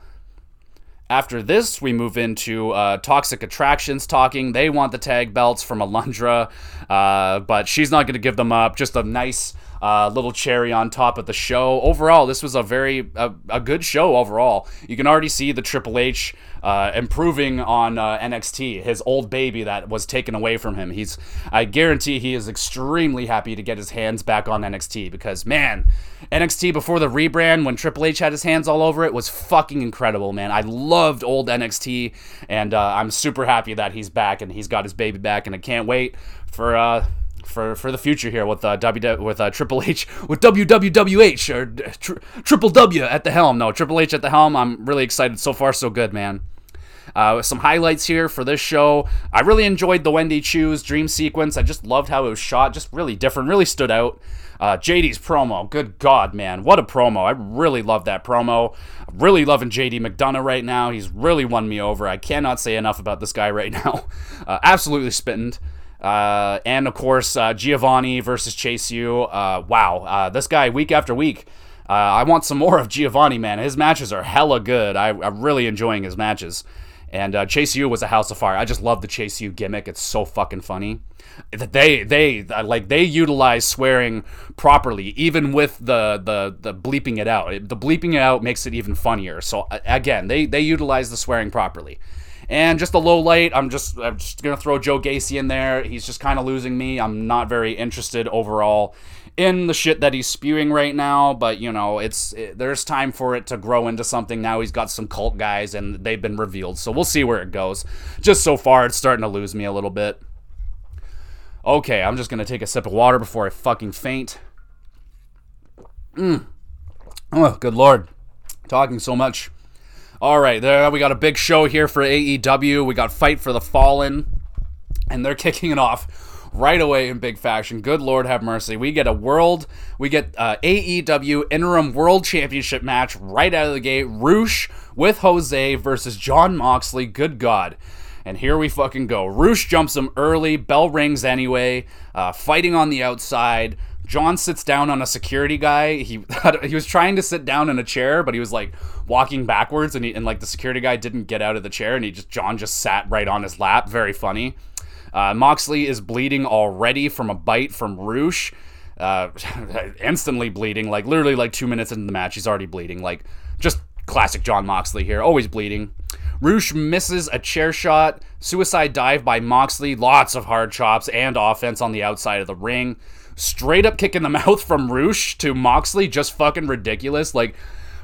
After this, we move into uh, Toxic Attractions talking. They want the tag belts from Alundra, uh, but she's not going to give them up. Just a nice uh, little cherry on top of the show. Overall, this was a very a, a good show. Overall, you can already see the Triple H uh, improving on uh, NXT, his old baby that was taken away from him. He's I guarantee he is extremely happy to get his hands back on NXT because man, NXT before the rebrand when Triple H had his hands all over it was fucking incredible, man. I loved old NXT, and uh, I'm super happy that he's back and he's got his baby back, and I can't wait for uh, for for the future here with uh, W with uh, Triple H with WWWH or tri- Triple W at the helm. No, Triple H at the helm. I'm really excited. So far, so good, man. Uh, some highlights here for this show. I really enjoyed the Wendy Choo's dream sequence. I just loved how it was shot. Just really different. Really stood out. Uh, JD's promo. Good God, man. What a promo. I really love that promo. Really loving JD McDonagh right now. He's really won me over. I cannot say enough about this guy right now. Uh, absolutely spitting. Uh, and of course, uh, Giovanni versus Chase U. Uh, wow, uh, this guy week after week. Uh, I want some more of Giovanni, man. His matches are hella good. I, am really enjoying his matches. And uh, Chase U was a house of fire. I just love the Chase U gimmick. It's so fucking funny. They they like they utilize swearing properly, even with the the the bleeping it out. The bleeping it out makes it even funnier. So again, they they utilize the swearing properly. And just a low light, I'm just I'm just gonna throw Joe Gacy in there. He's just kind of losing me. I'm not very interested overall in the shit that he's spewing right now, but you know, it's it, there's time for it to grow into something. Now he's got some cult guys and they've been revealed. So we'll see where it goes. Just so far it's starting to lose me a little bit. Okay, I'm just going to take a sip of water before I fucking faint. Mm. Oh, good lord. Talking so much. All right, there we got a big show here for AEW. We got Fight for the Fallen, and they're kicking it off right away in big fashion. Good Lord have mercy. We get a world, we get uh, AEW interim world championship match right out of the gate. Rush with Jose versus Jon Moxley. Good God. And here we fucking go. Rush jumps him early. Bell rings anyway. Uh, fighting on the outside. Jon sits down on a security guy. He he was trying to sit down in a chair, but he was like walking backwards, and he, and like the security guy didn't get out of the chair, and he just Jon just sat right on his lap. Very funny. Uh, Moxley is bleeding already from a bite from Rush. Uh, instantly bleeding, like literally like two minutes into the match, he's already bleeding. Like just classic Jon Moxley here, always bleeding. Rush misses a chair shot, suicide dive by Moxley, lots of hard chops and offense on the outside of the ring. Straight up kick in the mouth from Rush to Moxley, just fucking ridiculous. Like,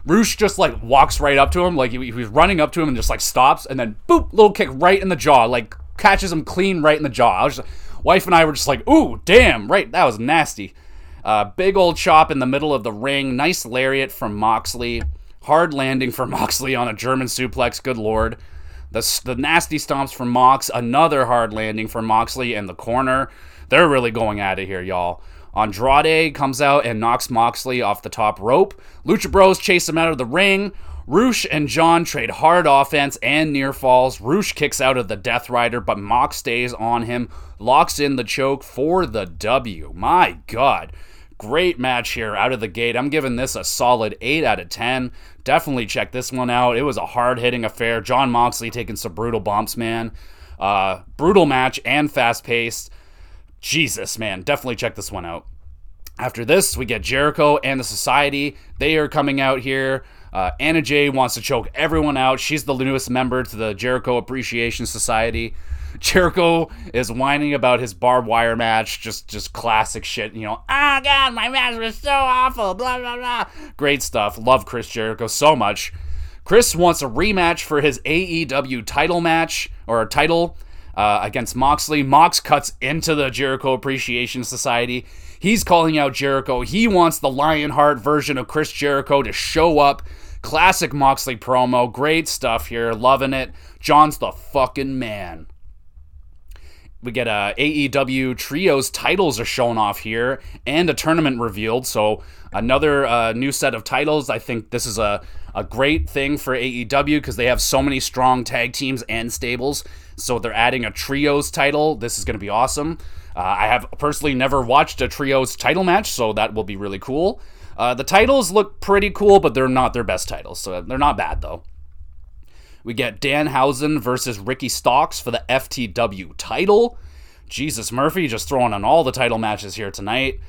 Rush just like walks right up to him, like he, running up to him and just like stops, and then boop, little kick right in the jaw, like catches him clean right in the jaw. I was just, wife and I were just like, ooh, damn, right, that was nasty. Uh, big old chop in the middle of the ring, nice lariat from Moxley. Hard landing for Moxley on a German suplex, good lord. The, the nasty stomps from Mox, another hard landing for Moxley in the corner. They're really going at it here, y'all. Andrade comes out and knocks Moxley off the top rope. Lucha Bros chase him out of the ring. Rush and Jon trade hard offense and near falls. Rush kicks out of the Death Rider, but Mox stays on him, locks in the choke for the W. My God. Great match here out of the gate. I'm giving this a solid 8 out of 10. Definitely check this one out. It was a hard hitting affair. Jon Moxley taking some brutal bumps, man. Uh, brutal match and fast paced. Jesus, man. Definitely check this one out. After this, we get Jericho and the Society. They are coming out here. Uh, Anna Jay wants to choke everyone out. She's the newest member to the Jericho Appreciation Society. Jericho is whining about his barbed wire match, just just classic shit. You know, oh god, my match was so awful. Blah blah blah. Great stuff. Love Chris Jericho so much. Chris wants a rematch for his AEW title match or a title uh, against Moxley. Mox cuts into the Jericho Appreciation Society. He's calling out Jericho. He wants the Lionheart version of Chris Jericho to show up. Classic Moxley promo. Great stuff here. Loving it. Jon's the fucking man we get a AEW trios titles are shown off here and a tournament revealed. So another uh, new set of titles. I think this is a, a great thing for AEW because they have so many strong tag teams and stables. So they're adding a trios title. This is going to be awesome. Uh, I have personally never watched a trios title match, so that will be really cool. Uh, the titles look pretty cool, but they're not their best titles, so they're not bad though. We get Danhausen versus Ricky Starks for the FTW title. Jesus Murphy just throwing on all the title matches here tonight.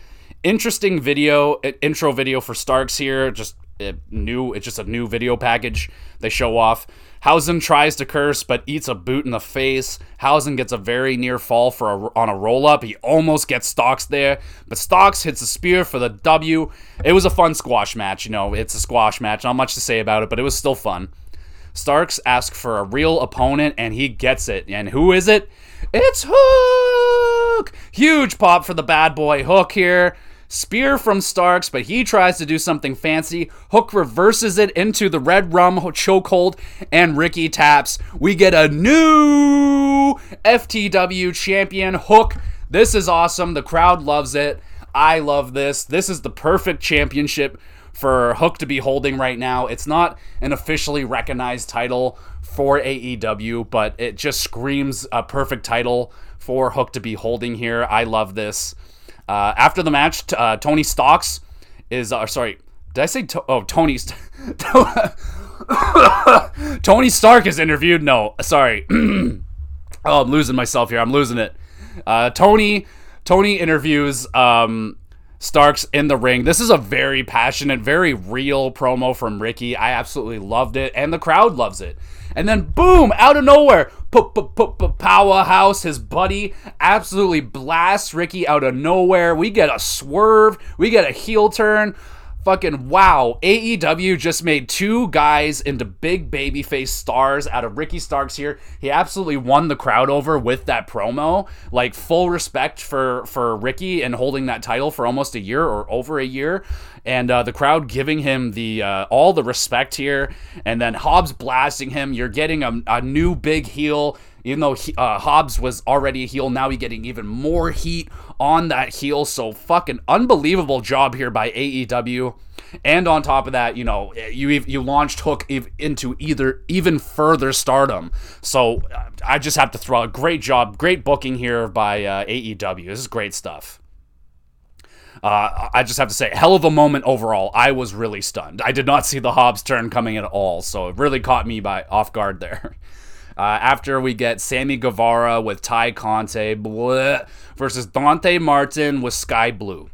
Interesting video, intro video for Starks here. Just uh, new, it's just a new video package they show off. Hausen tries to curse but eats a boot in the face. Hausen gets a very near fall for a, on a roll up. He almost gets Starks there, but Starks hits a spear for the W. It was a fun squash match. You know, it's a squash match. Not much to say about it, but it was still fun. Starks asks for a real opponent and he gets it. And who is it? It's Hook! Huge pop for the bad boy Hook here. Spear from Starks, but he tries to do something fancy. Hook reverses it into the red rum chokehold, and Ricky taps. We get a new FTW champion, Hook. This is awesome. The crowd loves it. I love this. This is the perfect championship for Hook to be holding right now. It's not an officially recognized title for AEW, but it just screams a perfect title for Hook to be holding here. I love this. Uh, after the match, t- uh, Tony Stocks is, uh, sorry, did I say, to- oh, Tony, Tony Stark is interviewed? No, sorry. oh, I'm losing myself here. I'm losing it. Uh, Tony, Tony interviews um, Starks in the ring. This is a very passionate, very real promo from Ricky. I absolutely loved it, and the crowd loves it. And then, boom, out of nowhere, powerhouse, his buddy, absolutely blasts Ricky out of nowhere. We get a swerve, we get a heel turn fucking wow. AEW just made two guys into big babyface stars out of Ricky Starks here. He absolutely won the crowd over with that promo. Like full respect for for Ricky and holding that title for almost a year or over a year. And uh, the crowd giving him the uh, all the respect here, and then Hobbs blasting him. You're getting a, a new big heel Even though he, uh, Hobbs was already a heel, now he's getting even more heat on that heel. So fucking unbelievable job here by AEW. And on top of that, you know, you you launched Hook into either even further stardom. So I just have to throw a great job, great booking here by uh, AEW. This is great stuff. Uh, I just have to say, hell of a moment overall. I was really stunned. I did not see the Hobbs turn coming at all, so it really caught me by off guard there. Uh, after we get Sammy Guevara with Tay Conti bleh, versus Dante Martin with Skye Blue.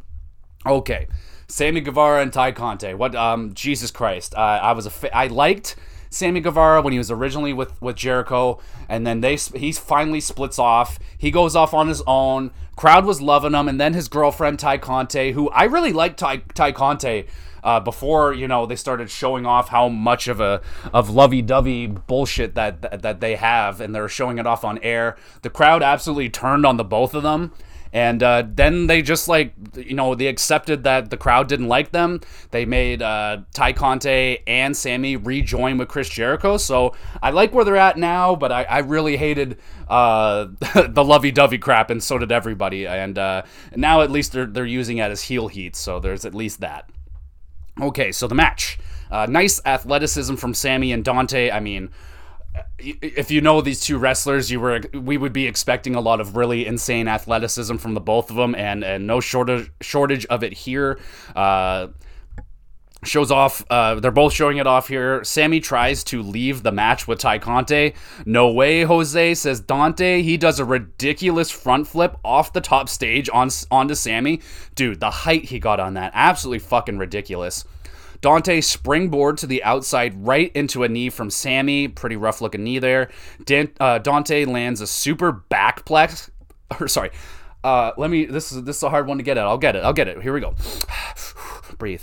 Okay, Sammy Guevara and Tay Conti. What? Um, Jesus Christ! Uh, I was a fa- I liked Sammy Guevara when he was originally with with Jericho, and then they he finally splits off. He goes off on his own. Crowd was loving him, and then his girlfriend Tay Conti, who I really like Ty, Tay Conti. Uh, before you know they started showing off how much of a of lovey-dovey bullshit that, that that they have and they're showing it off on air the crowd absolutely turned on the both of them and uh, then they just like, you know, they accepted that the crowd didn't like them. They made uh, Tay Conti and Sammy rejoin with Chris Jericho. So I like where they're at now, but I, I really hated uh, the lovey dovey crap, and so did everybody. And uh, now at least they're, they're using it as heel heat. So there's at least that. Okay, so the match. Uh, nice athleticism from Sammy and Dante. I mean, if you know these two wrestlers, you were we would be expecting a lot of really insane athleticism from the both of them, and and no shortage shortage of it here. Uh, shows off. Uh, they're both showing it off here. Sammy tries to leave the match with Ty Conti. No way, Jose says Dante. He does a ridiculous front flip off the top stage on onto Sammy. Dude, the height he got on that, absolutely fucking ridiculous. Dante springboard to the outside right into a knee from Sammy. Pretty rough looking knee there. Dan- uh, Dante lands a super backplex. Or sorry. Uh, let me. This is this is a hard one to get at. I'll get it. I'll get it. Here we go. Breathe.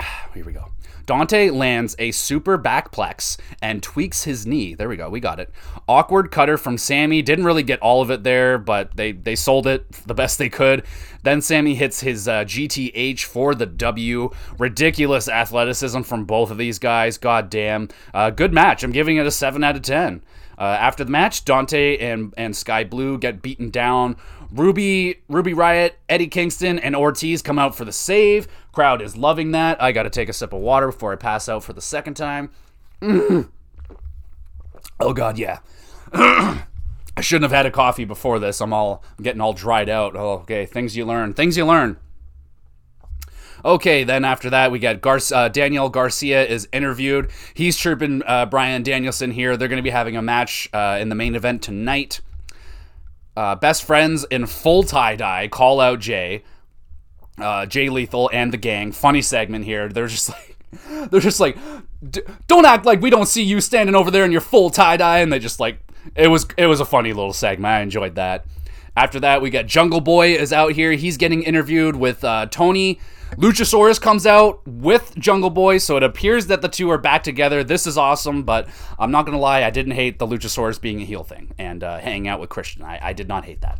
Here we go. Dante lands a super backplex and tweaks his knee. There we go. We got it. Awkward cutter from Sammy. Didn't really get all of it there, but they, they sold it the best they could. Then Sammy hits his uh, GTH for the W. Ridiculous athleticism from both of these guys. God damn. Uh, good match. I'm giving it a 7 out of 10. Uh, after the match, Dante and, and Skye Blue get beaten down. Ruby, Ruby Riott, Eddie Kingston, and Ortiz come out for the save. Crowd is loving that. I got to take a sip of water before I pass out for the second time. Oh God, yeah. I shouldn't have had a coffee before this. I'm all I'm getting all dried out. Oh, okay, things you learn. Things you learn. Okay, then after that, we got Gar- uh, Daniel Garcia is interviewed. He's chirping uh, Bryan Danielson here. They're going to be having a match uh, in the main event tonight. Uh, best friends in full tie dye call out Jay, uh, Jay Lethal, and the gang. Funny segment here. They're just like, they're just like, don't act like we don't see you standing over there in your full tie dye. And they just like, it was it was a funny little segment. I enjoyed that. After that, we got Jungle Boy is out here. He's getting interviewed with uh, Tony Luchasaurus comes out with Jungle Boy, so it appears that the two are back together. This is awesome, but I'm not gonna lie, I didn't hate the Luchasaurus being a heel thing and uh, hanging out with Christian. I, I did not hate that.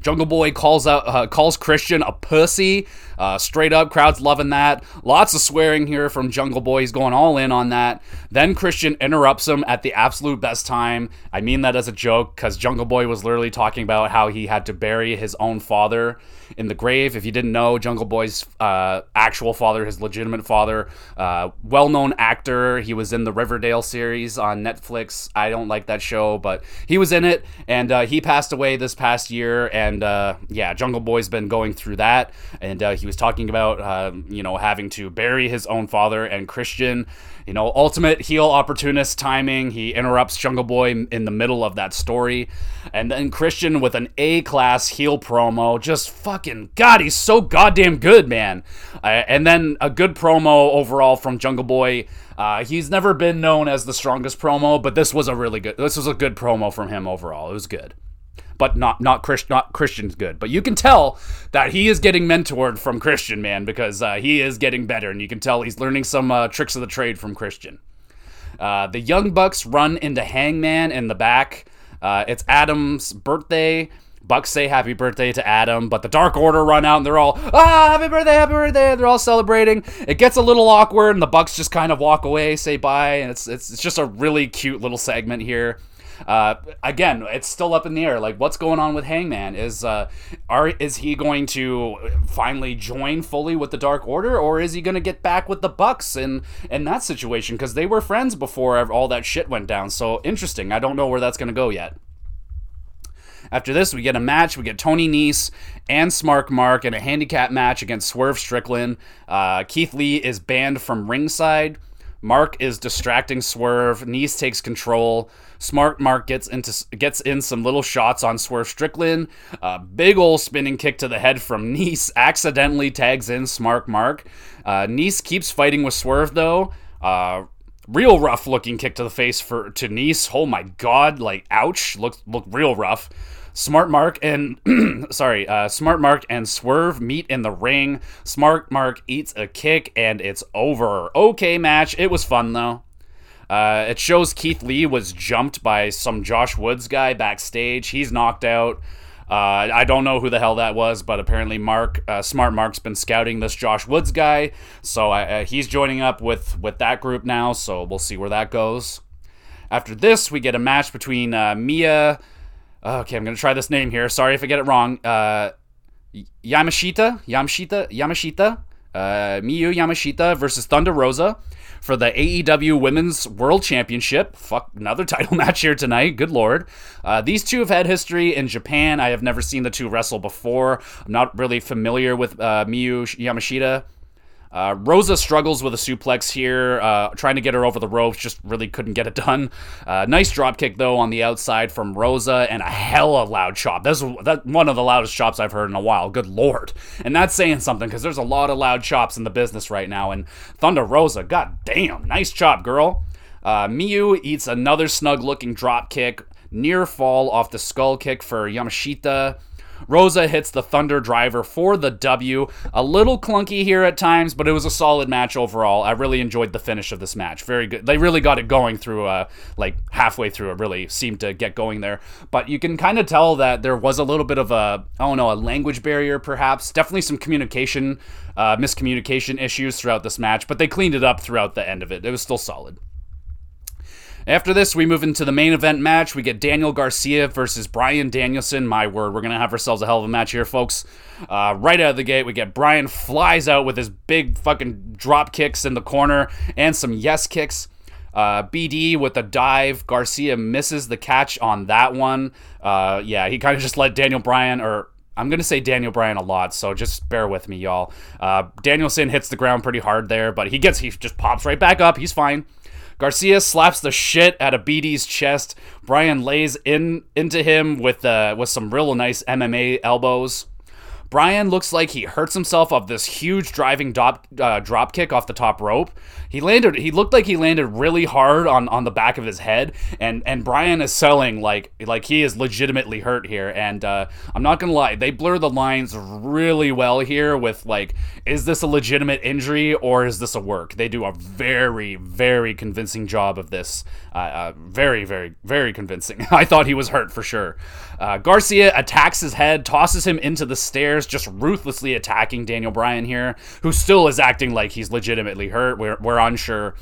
Jungle Boy calls out uh, calls Christian a pussy. Uh, straight up, crowd's loving that. Lots of swearing here from Jungle Boy. He's going all in on that. Then Christian interrupts him at the absolute best time. I mean that as a joke because Jungle Boy was literally talking about how he had to bury his own father in the grave. If you didn't know, Jungle Boy's uh, actual father, his legitimate father, uh, well known actor. He was in the Riverdale series on Netflix. I don't like that show, but he was in it, and uh, he passed away this past year. And uh, yeah, Jungle Boy's been going through that, and uh, he was talking about uh, you know having to bury his own father and Christian you know, ultimate heel opportunist timing. He interrupts Jungle Boy in the middle of that story. And then Christian with an A class heel promo. Just fucking, God, he's so goddamn good, man. Uh, and then a good promo overall from Jungle Boy. Uh, he's never been known as the strongest promo, but this was a really good, this was a good promo from him overall. It was good but not not not Christian's good. But you can tell that he is getting mentored from Christian, man, because uh, he is getting better, and you can tell he's learning some uh, tricks of the trade from Christian. Uh, the Young Bucks run into Hangman in the back. Uh, it's Adam's birthday. Bucks say happy birthday to Adam, but the Dark Order run out and they're all, ah, happy birthday, happy birthday. They're all celebrating. It gets a little awkward and the Bucks just kind of walk away, say bye, and it's, it's, it's just a really cute little segment here. Uh, again, it's still up in the air. Like, what's going on with Hangman? Is uh, are is he going to finally join fully with the Dark Order, or is he going to get back with the Bucks in in that situation? Because they were friends before all that shit went down. So interesting. I don't know where that's going to go yet. After this, we get a match. We get Tony Nese and Smart Mark in a handicap match against Swerve Strickland. Uh, Keith Lee is banned from ringside. Mark is distracting Swerve. Nese takes control. Smart Mark gets into gets in some little shots on Swerve Strickland. Big ol' spinning kick to the head from Nese accidentally tags in Smart Mark. Uh, Nese keeps fighting with Swerve though. Uh, real rough looking kick to the face for to Nese. Oh my god, like ouch, look look real rough. Smart Mark and sorry, uh, Smart Mark and Swerve meet in the ring. Smart Mark eats a kick and it's over. Okay, match. It was fun though. Uh, it shows Keith Lee was jumped by some Josh Woods guy backstage. He's knocked out. Uh, I don't know who the hell that was, but apparently Mark, uh, Smart Mark's been scouting this Josh Woods guy, so uh, he's joining up with with that group now. So we'll see where that goes. After this, we get a match between uh, Mia okay, I'm gonna try this name here. Sorry if I get it wrong. Uh, Yamashita, Yamashita, Yamashita, uh, Miyu Yamashita versus Thunder Rosa for the AEW Women's World Championship. Fuck, another title match here tonight. Good lord. Uh, these two have had history in Japan. I have never seen the two wrestle before. I'm not really familiar with uh, Miyu Yamashita. Uh, Rosa struggles with a suplex here, uh, trying to get her over the ropes, just really couldn't get it done. Uh, nice drop kick though on the outside from Rosa, and a hella loud chop. That's that one of the loudest chops I've heard in a while. Good lord, and that's saying something because there's a lot of loud chops in the business right now. And Thunder Rosa, god damn, nice chop, girl. Uh, Miyu eats another snug looking drop kick, near fall off the skull kick for Yamashita. Rosa hits the Thunder Driver for the W. A little clunky here at times, but it was a solid match overall. I really enjoyed the finish of this match. Very good. They really got it going through, uh, like halfway through. It really seemed to get going there. But you can kind of tell that there was a little bit of a, I don't know, a language barrier perhaps. Definitely some communication, uh, miscommunication issues throughout this match, but they cleaned it up throughout the end of it. It was still solid. After this, we move into the main event match. We get Daniel Garcia versus Bryan Danielson. My word, we're going to have ourselves a hell of a match here, folks. Uh, right out of the gate, we get Brian flies out with his big fucking drop kicks in the corner and some yes kicks. Uh, BD with a dive. Garcia misses the catch on that one. Uh, yeah, he kind of just let Daniel Bryan, or I'm going to say Daniel Bryan a lot, so just bear with me, y'all. Uh, Danielson hits the ground pretty hard there, but he gets, he just pops right back up. He's fine. Garcia slaps the shit out of BD's chest. Bryan lays in into him with uh, with some real nice MMA elbows. Bryan looks like he hurts himself off this huge driving drop, uh, drop kick off the top rope. He landed. He looked like he landed really hard on, on the back of his head, and and Bryan is selling like like he is legitimately hurt here. And uh, I'm not gonna lie, they blur the lines really well here. With like, is this a legitimate injury or is this a work? They do a very very convincing job of this. Uh, uh very very very convincing. I thought he was hurt for sure. Uh, Garcia attacks his head, tosses him into the stairs, just ruthlessly attacking Daniel Bryan here, who still is acting like he's legitimately hurt. We're, we're unsure.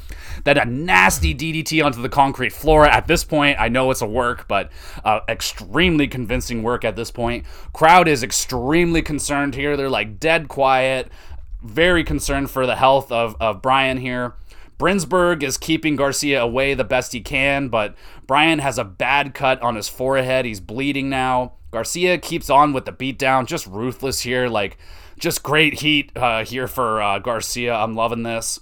Then a nasty DDT onto the concrete floor. At this point, I know it's a work, but uh, extremely convincing work at this point. Crowd is extremely concerned here. They're like dead quiet, very concerned for the health of, of Bryan here. Remsburg is keeping Garcia away the best he can, but Bryan has a bad cut on his forehead. He's bleeding now. Garcia keeps on with the beatdown, just ruthless here. Like, just great heat uh, here for uh, Garcia. I'm loving this.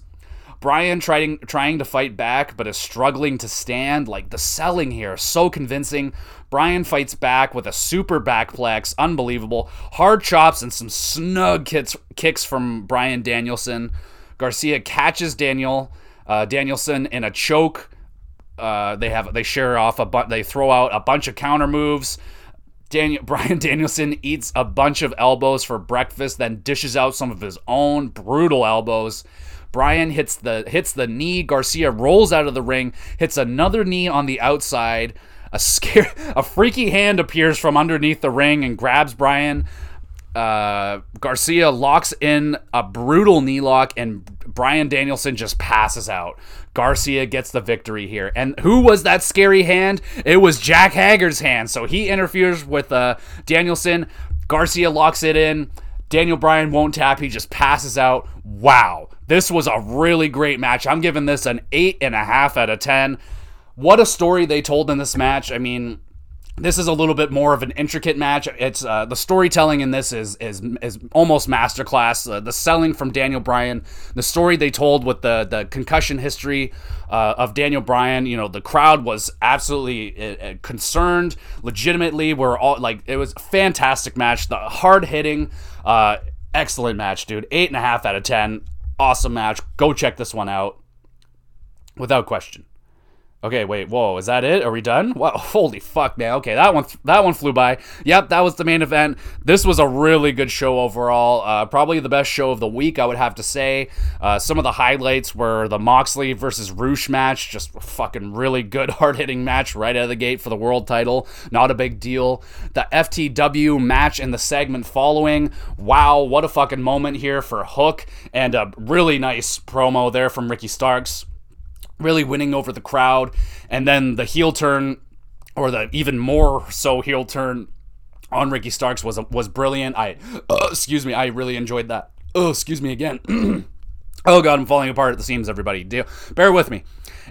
Bryan trying trying to fight back, but is struggling to stand. Like the selling here, so convincing. Bryan fights back with a super backplex, unbelievable. Hard chops and some snug kicks, kicks from Bryan Danielson. Garcia catches Daniel uh, Danielson in a choke. Uh, they have they share off a bu- they throw out a bunch of counter moves. Daniel Bryan Danielson eats a bunch of elbows for breakfast, then dishes out some of his own brutal elbows. Bryan hits the hits the knee. Garcia rolls out of the ring, hits another knee on the outside. A scare, a freaky hand appears from underneath the ring and grabs Bryan. uh, Garcia locks in a brutal knee lock, and Bryan Danielson just passes out. Garcia gets the victory here. And who was that scary hand? It was Jack Hager's hand. So he interferes with uh, Danielson. Garcia locks it in. Daniel Bryan won't tap. He just passes out. Wow. This was a really great match. I'm giving this an 8.5 out of 10. What a story they told in this match. I mean, this is a little bit more of an intricate match. It's uh, the storytelling in this is is is almost masterclass. Uh, the selling from Daniel Bryan, the story they told with the the concussion history uh, of Daniel Bryan. You know, the crowd was absolutely uh, uh, concerned, legitimately. We're all like, it was a fantastic match. The hard hitting, uh, excellent match, dude. Eight and a half out of ten. Awesome match. Go check this one out, without question. Okay, wait, whoa, is that it? Are we done? Wow, holy fuck, man. Okay, that one, that one flew by. Yep, that was the main event. This was a really good show overall. Uh, probably the best show of the week, I would have to say. Uh, some of the highlights were the Moxley versus Rush match, just fucking really good, hard hitting match right out of the gate for the world title. Not a big deal. The FTW match and the segment following. Wow, what a fucking moment here for Hook, and a really nice promo there from Ricky Starks really winning over the crowd. And then the heel turn, or the even more so heel turn on Ricky Starks was was brilliant. I uh, excuse me, I really enjoyed that. Oh, excuse me again. oh god, I'm falling apart at the seams. Everybody, bear with me.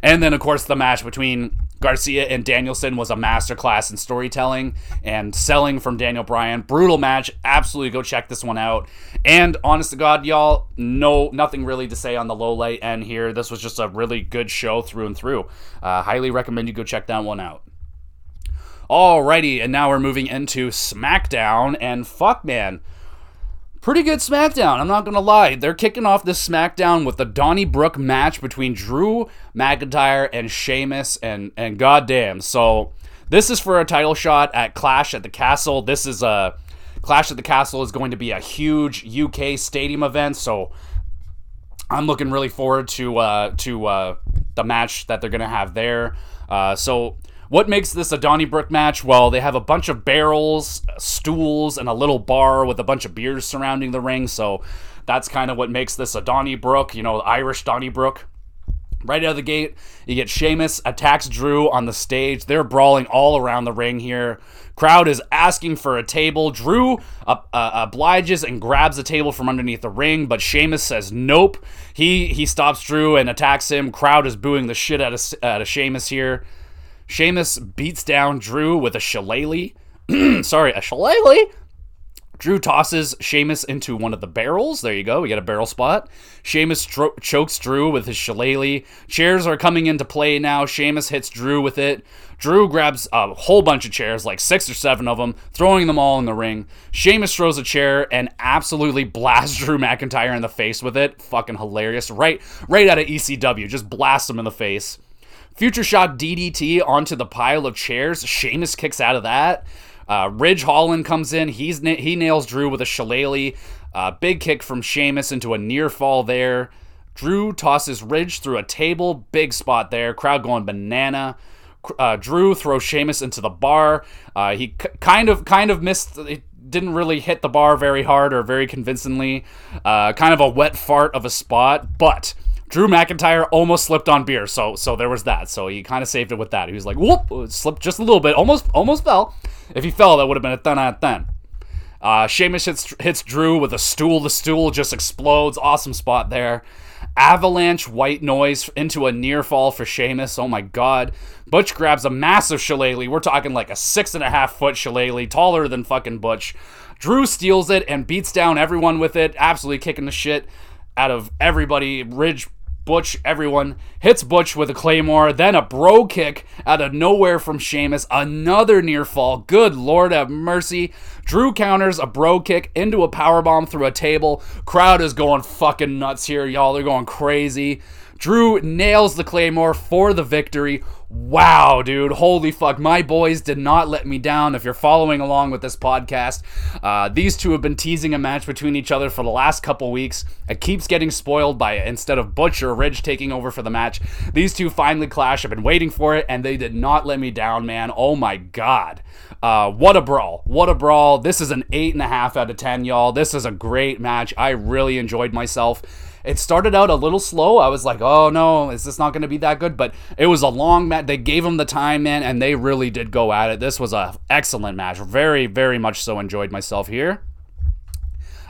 And then, of course, the match between Garcia and Danielson was a masterclass in storytelling and selling from Daniel Bryan. Brutal match. Absolutely go check this one out. And honest to God, y'all, no nothing really to say on the low light end here. This was just a really good show through and through. Uh, highly recommend you go check that one out. Alrighty, and now we're moving into SmackDown. And fuck, man pretty good SmackDown. I'm not gonna lie. They're kicking off this SmackDown with the Donnybrook match between Drew McIntyre and Sheamus, and and goddamn, so this is for a title shot at Clash at the Castle. This is a Clash at the Castle is going to be a huge UK stadium event, so I'm looking really forward to uh, to uh, the match that they're gonna have there. Uh, so what makes this a Donnybrook match? Well, they have a bunch of barrels, stools, and a little bar with a bunch of beers surrounding the ring. So that's kind of what makes this a Donnybrook, you know, Irish Donnybrook. Right out of the gate, you get Sheamus attacks Drew on the stage. They're brawling all around the ring here. Crowd is asking for a table. Drew uh, uh, obliges and grabs a table from underneath the ring, but Sheamus says nope. He he stops Drew and attacks him. Crowd is booing the shit out of, out of Sheamus here. Sheamus beats down Drew with a shillelagh. Sorry, a shillelagh? Drew tosses Sheamus into one of the barrels. There you go. We get a barrel spot. Sheamus tro- chokes Drew with his shillelagh. Chairs are coming into play now. Sheamus hits Drew with it. Drew grabs a whole bunch of chairs, like six or seven of them, throwing them all in the ring. Sheamus throws a chair and absolutely blasts Drew McIntyre in the face with it. Fucking hilarious. Right, right out of ECW. Just blasts him in the face. Future Shock DDT onto the pile of chairs. Sheamus kicks out of that. Uh, Ridge Holland comes in. He's he nails Drew with a shillelagh. Uh, big kick from Sheamus into a near fall there. Drew tosses Ridge through a table. Big spot there. Crowd going banana. Uh, Drew throws Sheamus into the bar. Uh, he kind of kind of missed. It didn't really hit the bar very hard or very convincingly. Uh, kind of a wet fart of a spot, but Drew McIntyre almost slipped on beer, so so there was that. So he kind of saved it with that. He was like, whoop, slipped just a little bit, almost almost fell. If he fell, that would have been a ten out of ten. Uh, Sheamus hits, hits Drew with a stool. The stool just explodes. Awesome spot there. Avalanche white noise into a near fall for Sheamus. Oh my god. Butch grabs a massive shillelagh. We're talking like a six and a half foot shillelagh, taller than fucking Butch. Drew steals it and beats down everyone with it, absolutely kicking the shit out of everybody. Ridge Butch, everyone hits Butch with a claymore, then a bro kick out of nowhere from Sheamus, another near fall. Good Lord have mercy. Drew counters a bro kick into a power bomb through a table. Crowd is going fucking nuts here, y'all. They're going crazy. Drew nails the Claymore for the victory. Wow, dude. Holy fuck. My boys did not let me down. If you're following along with this podcast, uh, these two have been teasing a match between each other for the last couple weeks. It keeps getting spoiled by it. Instead of Butcher Ridge taking over for the match, these two finally clash. I've been waiting for it, and they did not let me down, man. Oh my god. Uh, what a brawl. What a brawl. This is an 8.5 out of 10, y'all. This is a great match. I really enjoyed myself. It started out a little slow. I was like, oh no, is this not going to be that good? But it was a long match. They gave them the time, man, and they really did go at it. This was a excellent match. Very, very much so enjoyed myself here.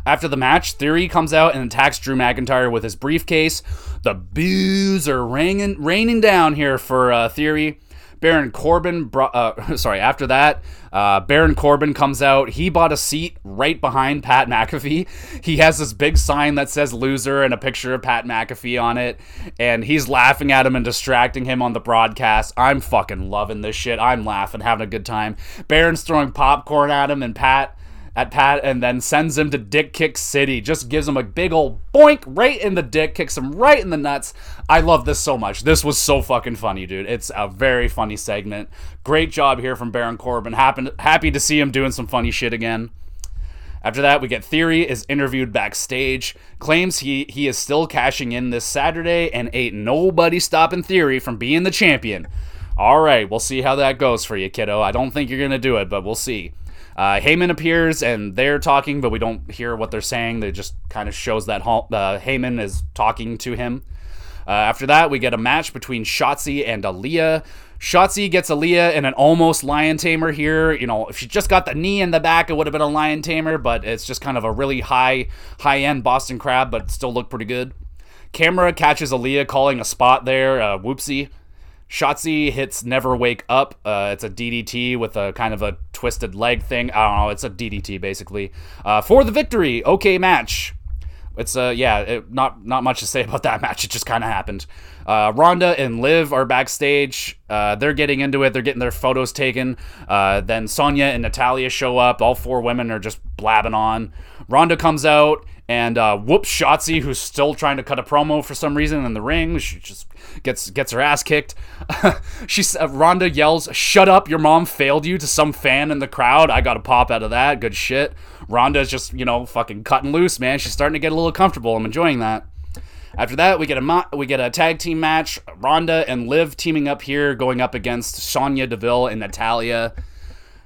After the match, Theory comes out and attacks Drew McIntyre with his briefcase. The boos are raining, raining down here for uh, Theory. Baron Corbin, brought, uh, sorry, after that, uh, Baron Corbin comes out. He bought a seat right behind Pat McAfee. He has this big sign that says loser and a picture of Pat McAfee on it. And he's laughing at him and distracting him on the broadcast. I'm fucking loving this shit. I'm laughing, having a good time. Baron's throwing popcorn at him, and Pat at Pat and then sends him to Dick Kick City. Just gives him a big old boink right in the dick, kicks him right in the nuts. I love this so much. This was so fucking funny, dude. It's a very funny segment. Great job here from Baron Corbin. Happy, happy to see him doing some funny shit again. After that, we get Theory is interviewed backstage, claims he he is still cashing in this Saturday, and ain't nobody stopping Theory from being the champion. All right, we'll see how that goes for you, kiddo. I don't think you're gonna do it, but we'll see. Uh, Heyman appears and they're talking, but we don't hear what they're saying. They just kind of shows that uh, Heyman is talking to him. Uh, after that, we get a match between Shotzi and Aliyah. Shotzi gets Aliyah in an almost lion tamer here. You know, if she just got the knee in the back, it would have been a lion tamer, but it's just kind of a really high, high end Boston crab, but still look pretty good. Camera catches Aliyah calling a spot there. Uh, whoopsie. Shotzi hits Never Wake Up. Uh, it's a DDT with a kind of a twisted leg thing. I don't know. It's a DDT basically uh, for the victory. Okay, match. It's uh yeah, it, not not much to say about that match. It just kind of happened. Uh, Ronda and Liv are backstage. Uh, they're getting into it. They're getting their photos taken. Uh, then Sonya and Natalya show up. All four women are just blabbing on. Ronda comes out and uh, whoops Shotzi, who's still trying to cut a promo for some reason in the ring. She just gets gets her ass kicked. she uh, Ronda yells, "Shut up! Your mom failed you!" to some fan in the crowd. I got a pop out of that. Good shit. Ronda's just you know fucking cutting loose, man. She's starting to get a little comfortable. I'm enjoying that. After that, we get a we get a tag team match. Ronda and Liv teaming up here, going up against Sonya Deville and Natalya.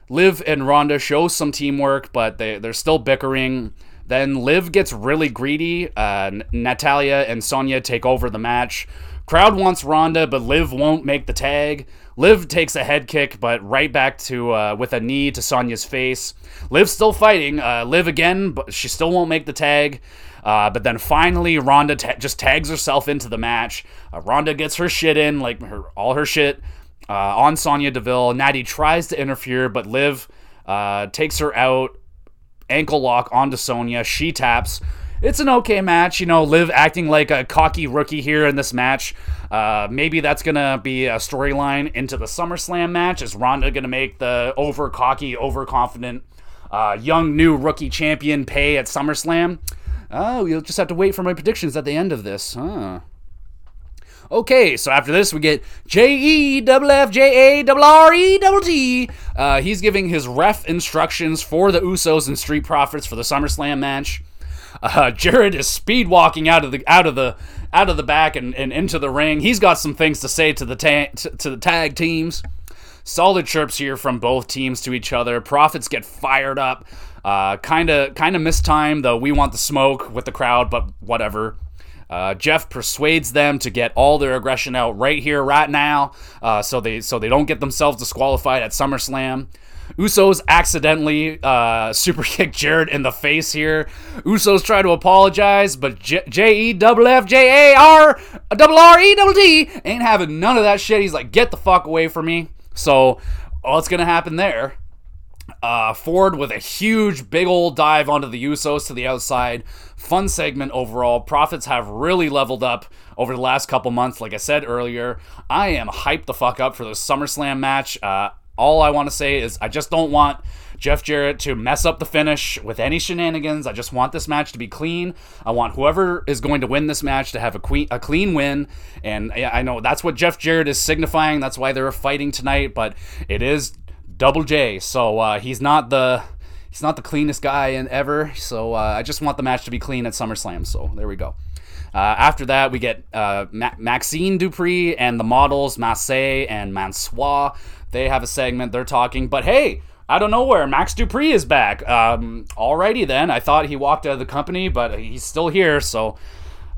Liv and Ronda show some teamwork, but they they're still bickering. Then Liv gets really greedy. Uh, Natalya and Sonya take over the match. Crowd wants Ronda, but Liv won't make the tag. Liv takes a head kick, but right back to uh, with a knee to Sonya's face. Liv still fighting. Uh, Liv again, but she still won't make the tag. Uh, but then finally, Ronda ta- just tags herself into the match. Uh, Ronda gets her shit in, like her all her shit uh, on Sonya Deville. Natty tries to interfere, but Liv uh, takes her out ankle lock onto Sonya. She taps. It's an okay match, you know. Liv acting like a cocky rookie here in this match. Uh, maybe that's gonna be a storyline into the SummerSlam match. Is Ronda gonna make the over cocky, overconfident, uh, young new rookie champion pay at SummerSlam? Oh, you'll just have to wait for my predictions at the end of this. Huh. Okay, so after this, we get J E double F J A double R E double T. Uh, he's giving his ref instructions for the Usos and Street Profits for the SummerSlam match. Uh, Jarrett is speed walking out of the out of the out of the back and, and into the ring. He's got some things to say to the ta- to, the tag teams. Solid chirps here from both teams to each other. Profits get fired up. Kind of kind of missed time though. We want the smoke with the crowd, but whatever. Uh, Jeff persuades them to get all their aggression out right here, right now, uh, so they so they don't get themselves disqualified at SummerSlam. Usos accidentally uh, super kick Jarrett in the face here. Usos try to apologize, but J E double F J A R double R E double D ain't having none of that shit. He's like, get the fuck away from me. So, what's gonna happen there? Uh, Ford with a huge, big old dive onto the Usos to the outside. Fun segment overall. Profits have really leveled up over the last couple months. Like I said earlier, I am hyped the fuck up for the SummerSlam match. Uh, all I want to say is I just don't want Jeff Jarrett to mess up the finish with any shenanigans. I just want this match to be clean. I want whoever is going to win this match to have a, queen, a clean win. And I know that's what Jeff Jarrett is signifying. That's why they're fighting tonight. But it is Double J, so uh, he's not the he's not the cleanest guy in ever. So uh, I just want the match to be clean at SummerSlam. So there we go. Uh, after that, we get uh, Ma- Maxxine Dupri and the models Massey and Mansoor. They have a segment. They're talking, but hey, out of nowhere, Max Dupri is back. Um, alrighty then. I thought he walked out of the company, but he's still here, so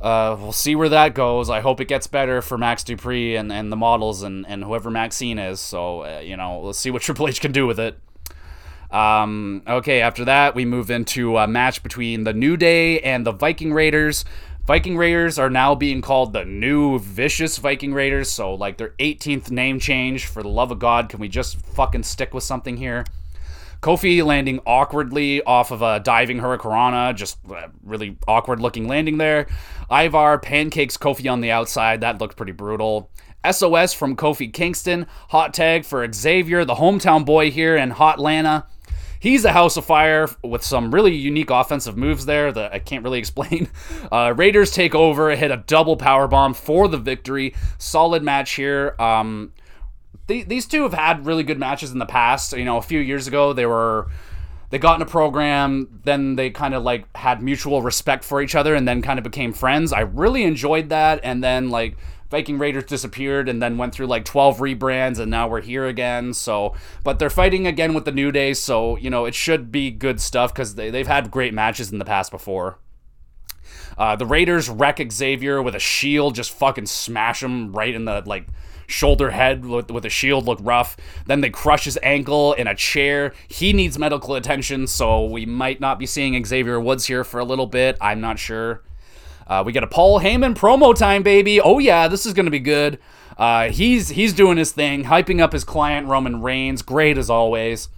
uh, we'll see where that goes. I hope it gets better for Max Dupri and, and the models and, and whoever Maxxine is. So, uh, you know, let's see what Triple H can do with it. Um, okay, after that, we move into a match between the New Day and the Viking Raiders. Viking Raiders are now being called the new vicious Viking Raiders, so like their 18th name change. For the love of God, can we just fucking stick with something here? Kofi landing awkwardly off of a diving hurricanrana, just really awkward looking landing there. Ivar pancakes Kofi on the outside. That looked pretty brutal. SOS from Kofi Kingston. Hot tag for Xavier, the hometown boy here in Hotlanta. He's a house of fire with some really unique offensive moves there that I can't really explain. Uh, Raiders take over, hit a double power bomb for the victory. Solid match here. Um, these two have had really good matches in the past. You know, a few years ago they were they got in a program, then they kind of like had mutual respect for each other and then kind of became friends. I really enjoyed that and then like Viking Raiders disappeared and then went through like 12 rebrands and now we're here again. So, but they're fighting again with the New Day, so, you know, it should be good stuff cuz they they've had great matches in the past before. Uh, the Raiders wreck Xavier with a shield, just fucking smash him right in the like shoulder head with, with a shield look rough. Then they crush his ankle in a chair. He needs medical attention, so we might not be seeing Xavier Woods here for a little bit. I'm not sure. Uh, we get a Paul Heyman promo time, baby. Oh yeah, this is gonna be good. Uh, he's he's doing his thing, hyping up his client Roman Reigns. Great as always.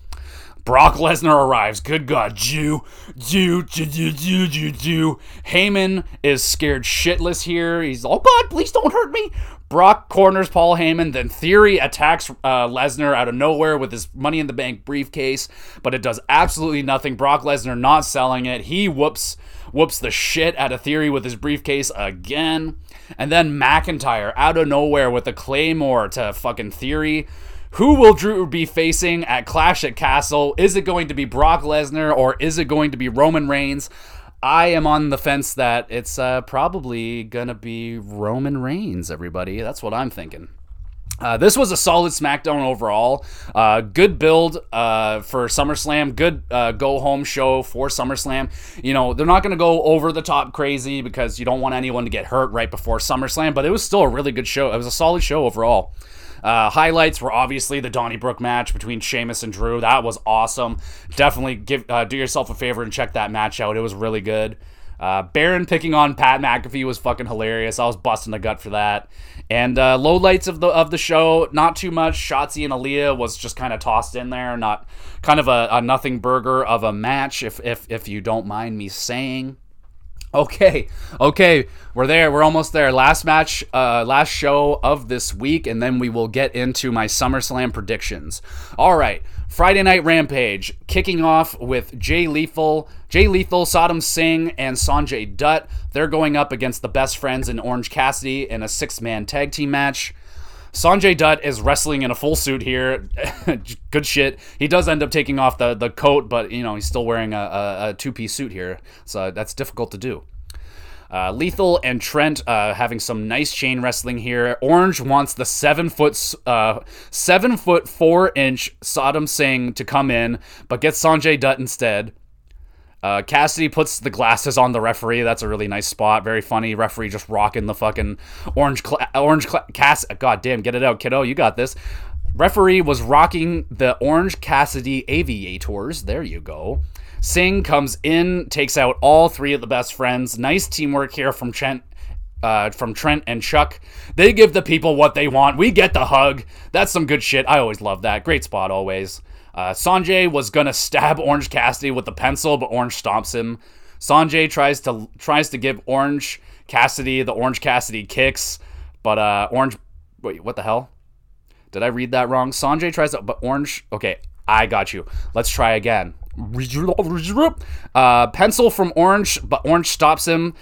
Brock Lesnar arrives. Good God, Jew, Jew, Jew, Jew, Jew, Jew, Jew. Heyman is scared shitless here. He's, oh God, please don't hurt me. Brock corners Paul Heyman, then Theory attacks uh, Lesnar out of nowhere with his Money in the Bank briefcase, but it does absolutely nothing. Brock Lesnar not selling it. He whoops whoops the shit out of Theory with his briefcase again, and then McIntyre out of nowhere with a Claymore to fucking Theory. Who will Drew be facing at Clash at Castle? Is it going to be Brock Lesnar or is it going to be Roman Reigns? I am on the fence that it's uh, probably gonna be Roman Reigns. Everybody, that's what I'm thinking. Uh, this was a solid SmackDown overall. Uh, good build uh, for SummerSlam. Good uh, go home show for SummerSlam. You know, they're not going to go over the top crazy because you don't want anyone to get hurt right before SummerSlam, but it was still a really good show. It was a solid show overall. Uh, highlights were obviously the Donnybrook match between Sheamus and Drew. That was awesome. Definitely give uh, do yourself a favor and check that match out. It was really good. Uh, Baron picking on Pat McAfee was fucking hilarious. I was busting the gut for that. And uh, low lights of the of the show, not too much. Shotzi and Aliyah was just kind of tossed in there, not kind of a, a nothing burger of a match, if if if you don't mind me saying. Okay, okay, we're there. We're almost there. Last match, uh, last show of this week, and then we will get into my SummerSlam predictions. All right, Friday Night Rampage, kicking off with Jay Lethal, Jay Lethal, Satnam Singh, and Sanjay Dutt. They're going up against the best friends in Orange Cassidy in a six-man tag team match. Sanjay Dutt is wrestling in a full suit here. Good shit. He does end up taking off the, the coat, but you know he's still wearing a, a, a two piece suit here, so that's difficult to do. Uh, Lethal and Trent uh, having some nice chain wrestling here. Orange wants the seven foot, uh, seven foot four inch Satnam Singh to come in, but gets Sanjay Dutt instead. Uh, Cassidy puts the glasses on the referee. That's a really nice spot. Very funny. Referee just rocking the fucking orange, cla- orange cla- Cass. God damn, get it out, kiddo. You got this. Referee was rocking the Orange Cassidy aviators. There you go. Singh comes in, takes out all three of the best friends. Nice teamwork here from Trent. Uh, from Trent and Chuck. They give the people what they want. We get the hug. That's some good shit. I always love that. Great spot, always. Uh, Sanjay was gonna stab Orange Cassidy with the pencil, but Orange stomps him. Sanjay tries to tries to give Orange Cassidy the Orange Cassidy kicks, but uh, Orange, wait, what the hell? Did I read that wrong? Sanjay tries to, but Orange. Okay, I got you. Let's try again. Uh, pencil from Orange, but Orange stops him.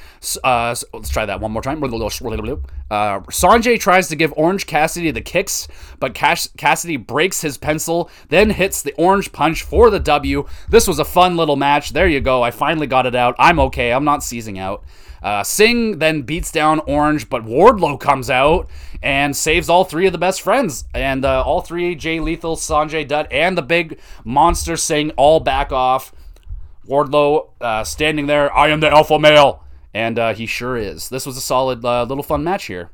Uh, let's try that one more time. Uh, Sanjay tries to give Orange Cassidy the kicks, but Cash- Cassidy breaks his pencil, then hits the Orange punch for the W. This was a fun little match. There you go. I finally got it out. I'm okay. I'm not seizing out. Uh, Singh then beats down Orange, but Wardlow comes out and saves all three of the best friends. And uh, all three, Jay Lethal, Sanjay Dutt, and the big monster Singh, all back off. Wardlow uh, standing there, I am the alpha male. And uh, he sure is. This was a solid uh, little fun match here.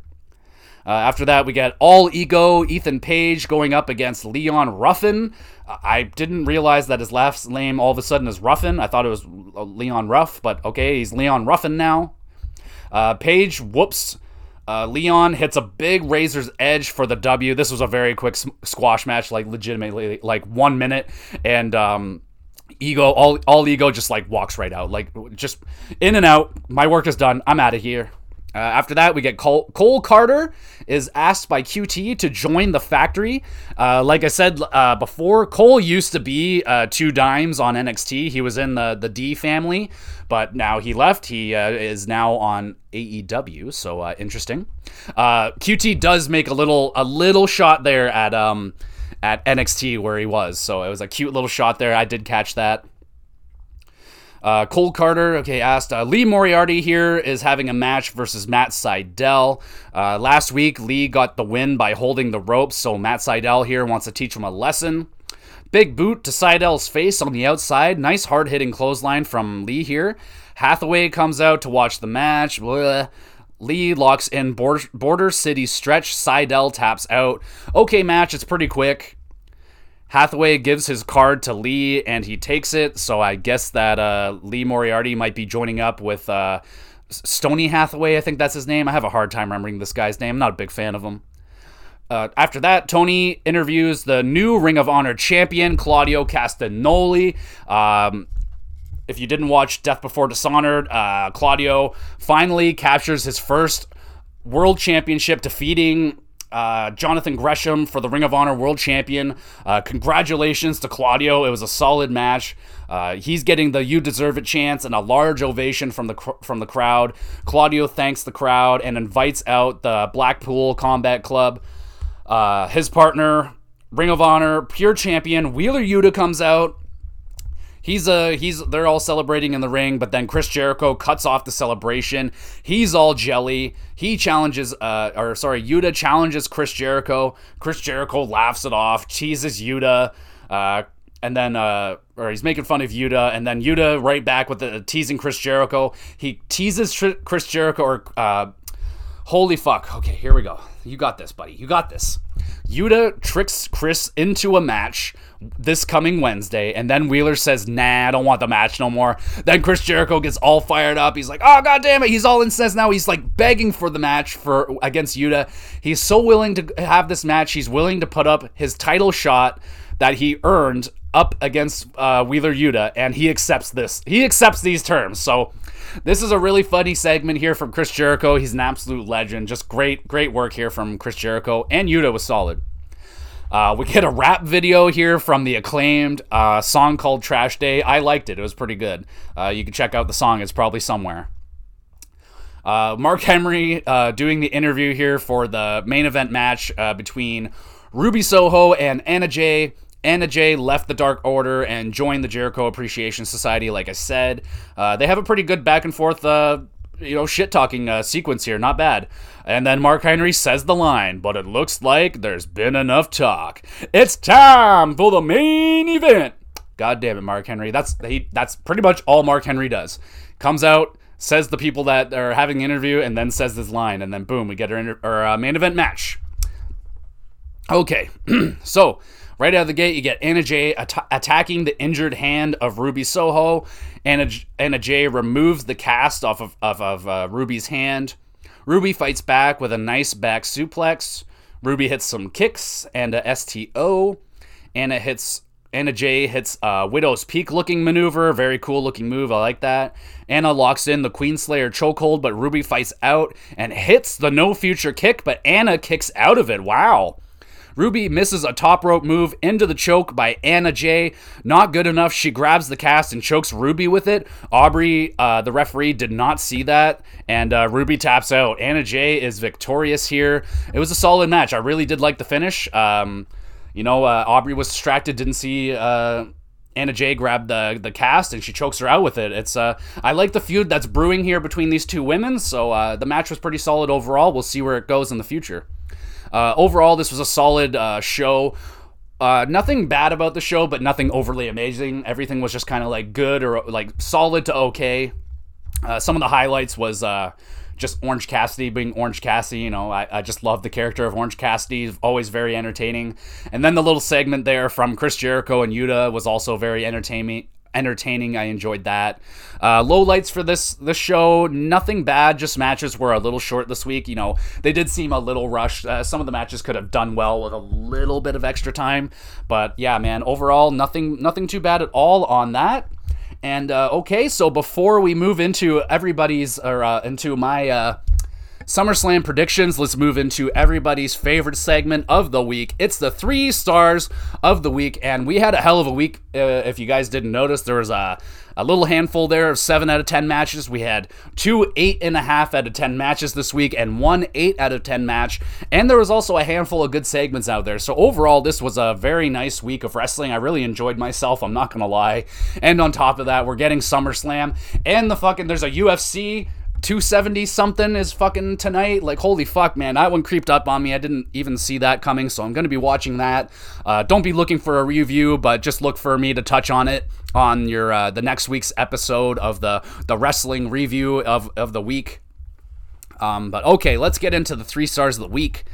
Uh, after that, we get All Ego Ethan Page going up against Leon Ruffin. I didn't realize that his last name all of a sudden is Ruffin. I thought it was Leon Ruff, but okay, he's Leon Ruffin now. Uh, Page whoops. Uh, Leon hits a big razor's edge for the W. This was a very quick squash match, like legitimately like one minute, and um, ego all all ego just like walks right out, like just in and out. My work is done. I'm out of here. Uh, after that, we get Cole, Cole, Karter is asked by QT to join the factory. Uh, like I said uh, before, Cole used to be uh, two dimes on NXT. He was in the the D family, but now he left. He uh, is now on AEW. So uh, interesting. QT does make a little a little shot there at um at NXT where he was. So it was a cute little shot there. I did catch that. Uh, Cole Karter, okay, asked uh, Lee Moriarty here is having a match versus Matt Sydal. Uh, last week, Lee got the win by holding the ropes, so Matt Sydal here wants to teach him a lesson. Big boot to Sydal's face on the outside. Nice hard hitting clothesline from Lee here. Hathaway comes out to watch the match. Blah. Lee locks in border, border City stretch. Sydal taps out. Okay, match. It's pretty quick. Hathaway gives his card to Lee and he takes it. So I guess that uh, Lee Moriarty might be joining up with uh, Stony Hathaway. I think that's his name. I have a hard time remembering this guy's name. I'm not a big fan of him. Uh, after that, Tony interviews the new Ring of Honor champion, Claudio Castagnoli. Um, if you didn't watch Death Before Dishonored, uh, Claudio finally captures his first world championship, defeating uh, Jonathan Gresham for the Ring of Honor World Champion. Uh, congratulations to Claudio. It was a solid match. Uh, he's getting the "You Deserve It" chance and a large ovation from the cr- from the crowd. Claudio thanks the crowd and invites out the Blackpool Combat Club. Uh, his partner, Ring of Honor Pure Champion Wheeler Yuta comes out He's a uh, he's they're all celebrating in the ring, but then Chris Jericho cuts off the celebration. He's all jelly. He challenges uh or sorry, Yuta challenges Chris Jericho. Chris Jericho laughs it off, teases Yuta. Uh and then uh or he's making fun of Yuta and then Yuta right back with the teasing Chris Jericho. He teases Chris Jericho or uh holy fuck. Okay, here we go. You got this, buddy. You got this. Yuta tricks Chris into a match this coming Wednesday, and then Wheeler says, "Nah, I don't want the match no more." Then Chris Jericho gets all fired up. He's like, "Oh god damn it!" He's all in incensed now. He's like begging for the match for against Yuta. He's so willing to have this match. He's willing to put up his title shot that he earned up against uh, Wheeler Yuta, and he accepts this. He accepts these terms. So this is a really funny segment here from Chris Jericho. He's an absolute legend. Just great, great work here from Chris Jericho, and Yuta was solid. Uh, we get a rap video here from the acclaimed uh, song called Trash Day. I liked it, it was pretty good. Uh, you can check out the song, it's probably somewhere. Uh, Mark Henry uh, doing the interview here for the main event match uh, between Ruby Soho and Anna Jay. Anna Jay left the Dark Order and joined the Jericho Appreciation Society, like I said. they have a pretty good back and forth you know, shit talking uh, sequence here. Not bad. And then Mark Henry says the line, but it looks like there's been enough talk. It's time for the main event. God damn it, Mark Henry. That's he. That's pretty much all Mark Henry does. Comes out, says the people that are having the interview, and then says this line, and then boom, we get our, inter- our uh, main event match. Okay, so right out of the gate, you get Anna Jay at- attacking the injured hand of Ruby Soho, Anna, Anna Jay removes the cast off of, of, of uh, Ruby's hand. Ruby fights back with a nice back suplex. Ruby hits some kicks and a STO. Anna hits Anna Jay hits a Widow's Peak looking maneuver. Very cool looking move. I like that. Anna locks in the Queenslayer chokehold, but Ruby fights out and hits the no future kick, but Anna kicks out of it. Wow. Ruby misses a top rope move into the choke by Anna Jay. Not good enough. She grabs the cast and chokes Ruby with it. Aubrey, uh, the referee, did not see that, and uh, Ruby taps out. Anna Jay is victorious here. It was a solid match. I really did like the finish. Um, you know, uh, Aubrey was distracted, didn't see uh, Anna Jay grabbed the the cast and she chokes her out with it. It's uh, I like the feud that's brewing here between these two women. So uh, the match was pretty solid overall. We'll see where it goes in the future. Uh, overall, this was a solid uh, show. Uh, nothing bad about the show, but nothing overly amazing. Everything was just kind of like good or like solid to okay. Uh, some of the highlights was uh, just Orange Cassidy being Orange Cassidy. You know, I, I just love the character of Orange Cassidy. Always very entertaining. And then the little segment there from Chris Jericho and Yuta was also very entertaining. Entertaining, I enjoyed that. Uh, low lights for this this show, nothing bad. Just matches were a little short this week. You know, they did seem a little rushed. Uh, some of the matches could have done well with a little bit of extra time, but yeah, man. Overall, nothing nothing too bad at all on that. And uh, okay, so before we move into everybody's or uh, into my uh, SummerSlam predictions, let's move into everybody's favorite segment of the week. It's the three stars of the week, and we had a hell of a week. Uh, if you guys didn't notice, there was a a little handful there of 7 out of 10 matches. We had two 8.5 out of 10 matches this week and one 8 out of 10 match. And there was also a handful of good segments out there. So overall, this was a very nice week of wrestling. I really enjoyed myself, I'm not to lie. And on top of that, we're getting SummerSlam and the fucking, there's a UFC 270 something is fucking tonight. Like, holy fuck, man. That one creeped up on me. I didn't even see that coming, so I'm going to be watching that. Uh, don't be looking for a review, but just look for me to touch on it on your uh, the next week's episode of the, the wrestling review of, of the week. Um, but okay, let's get into the three stars of the week.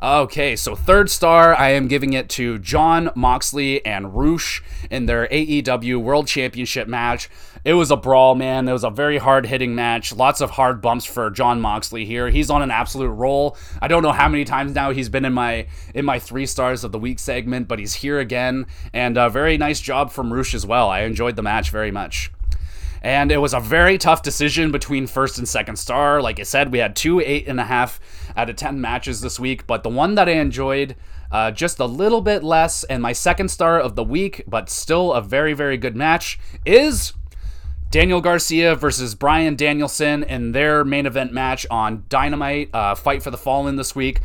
Okay, so third star, I am giving it to Jon Moxley and Rush in their AEW World Championship match. It was a brawl, man. It was a very hard hitting match. Lots of hard bumps for Jon Moxley here. He's on an absolute roll. I don't know how many times now he's been in my in my three stars of the week segment, but he's here again, and a very nice job from Rush as well. I enjoyed the match very much. And it was a very tough decision between first and second star. Like I said, we had two eight and a half out of 10 matches this week, but the one that I enjoyed uh, just a little bit less, and my second star of the week, but still a very, very good match, is Daniel Garcia versus Bryan Danielson in their main event match on Dynamite uh, Fight for the Fallen this week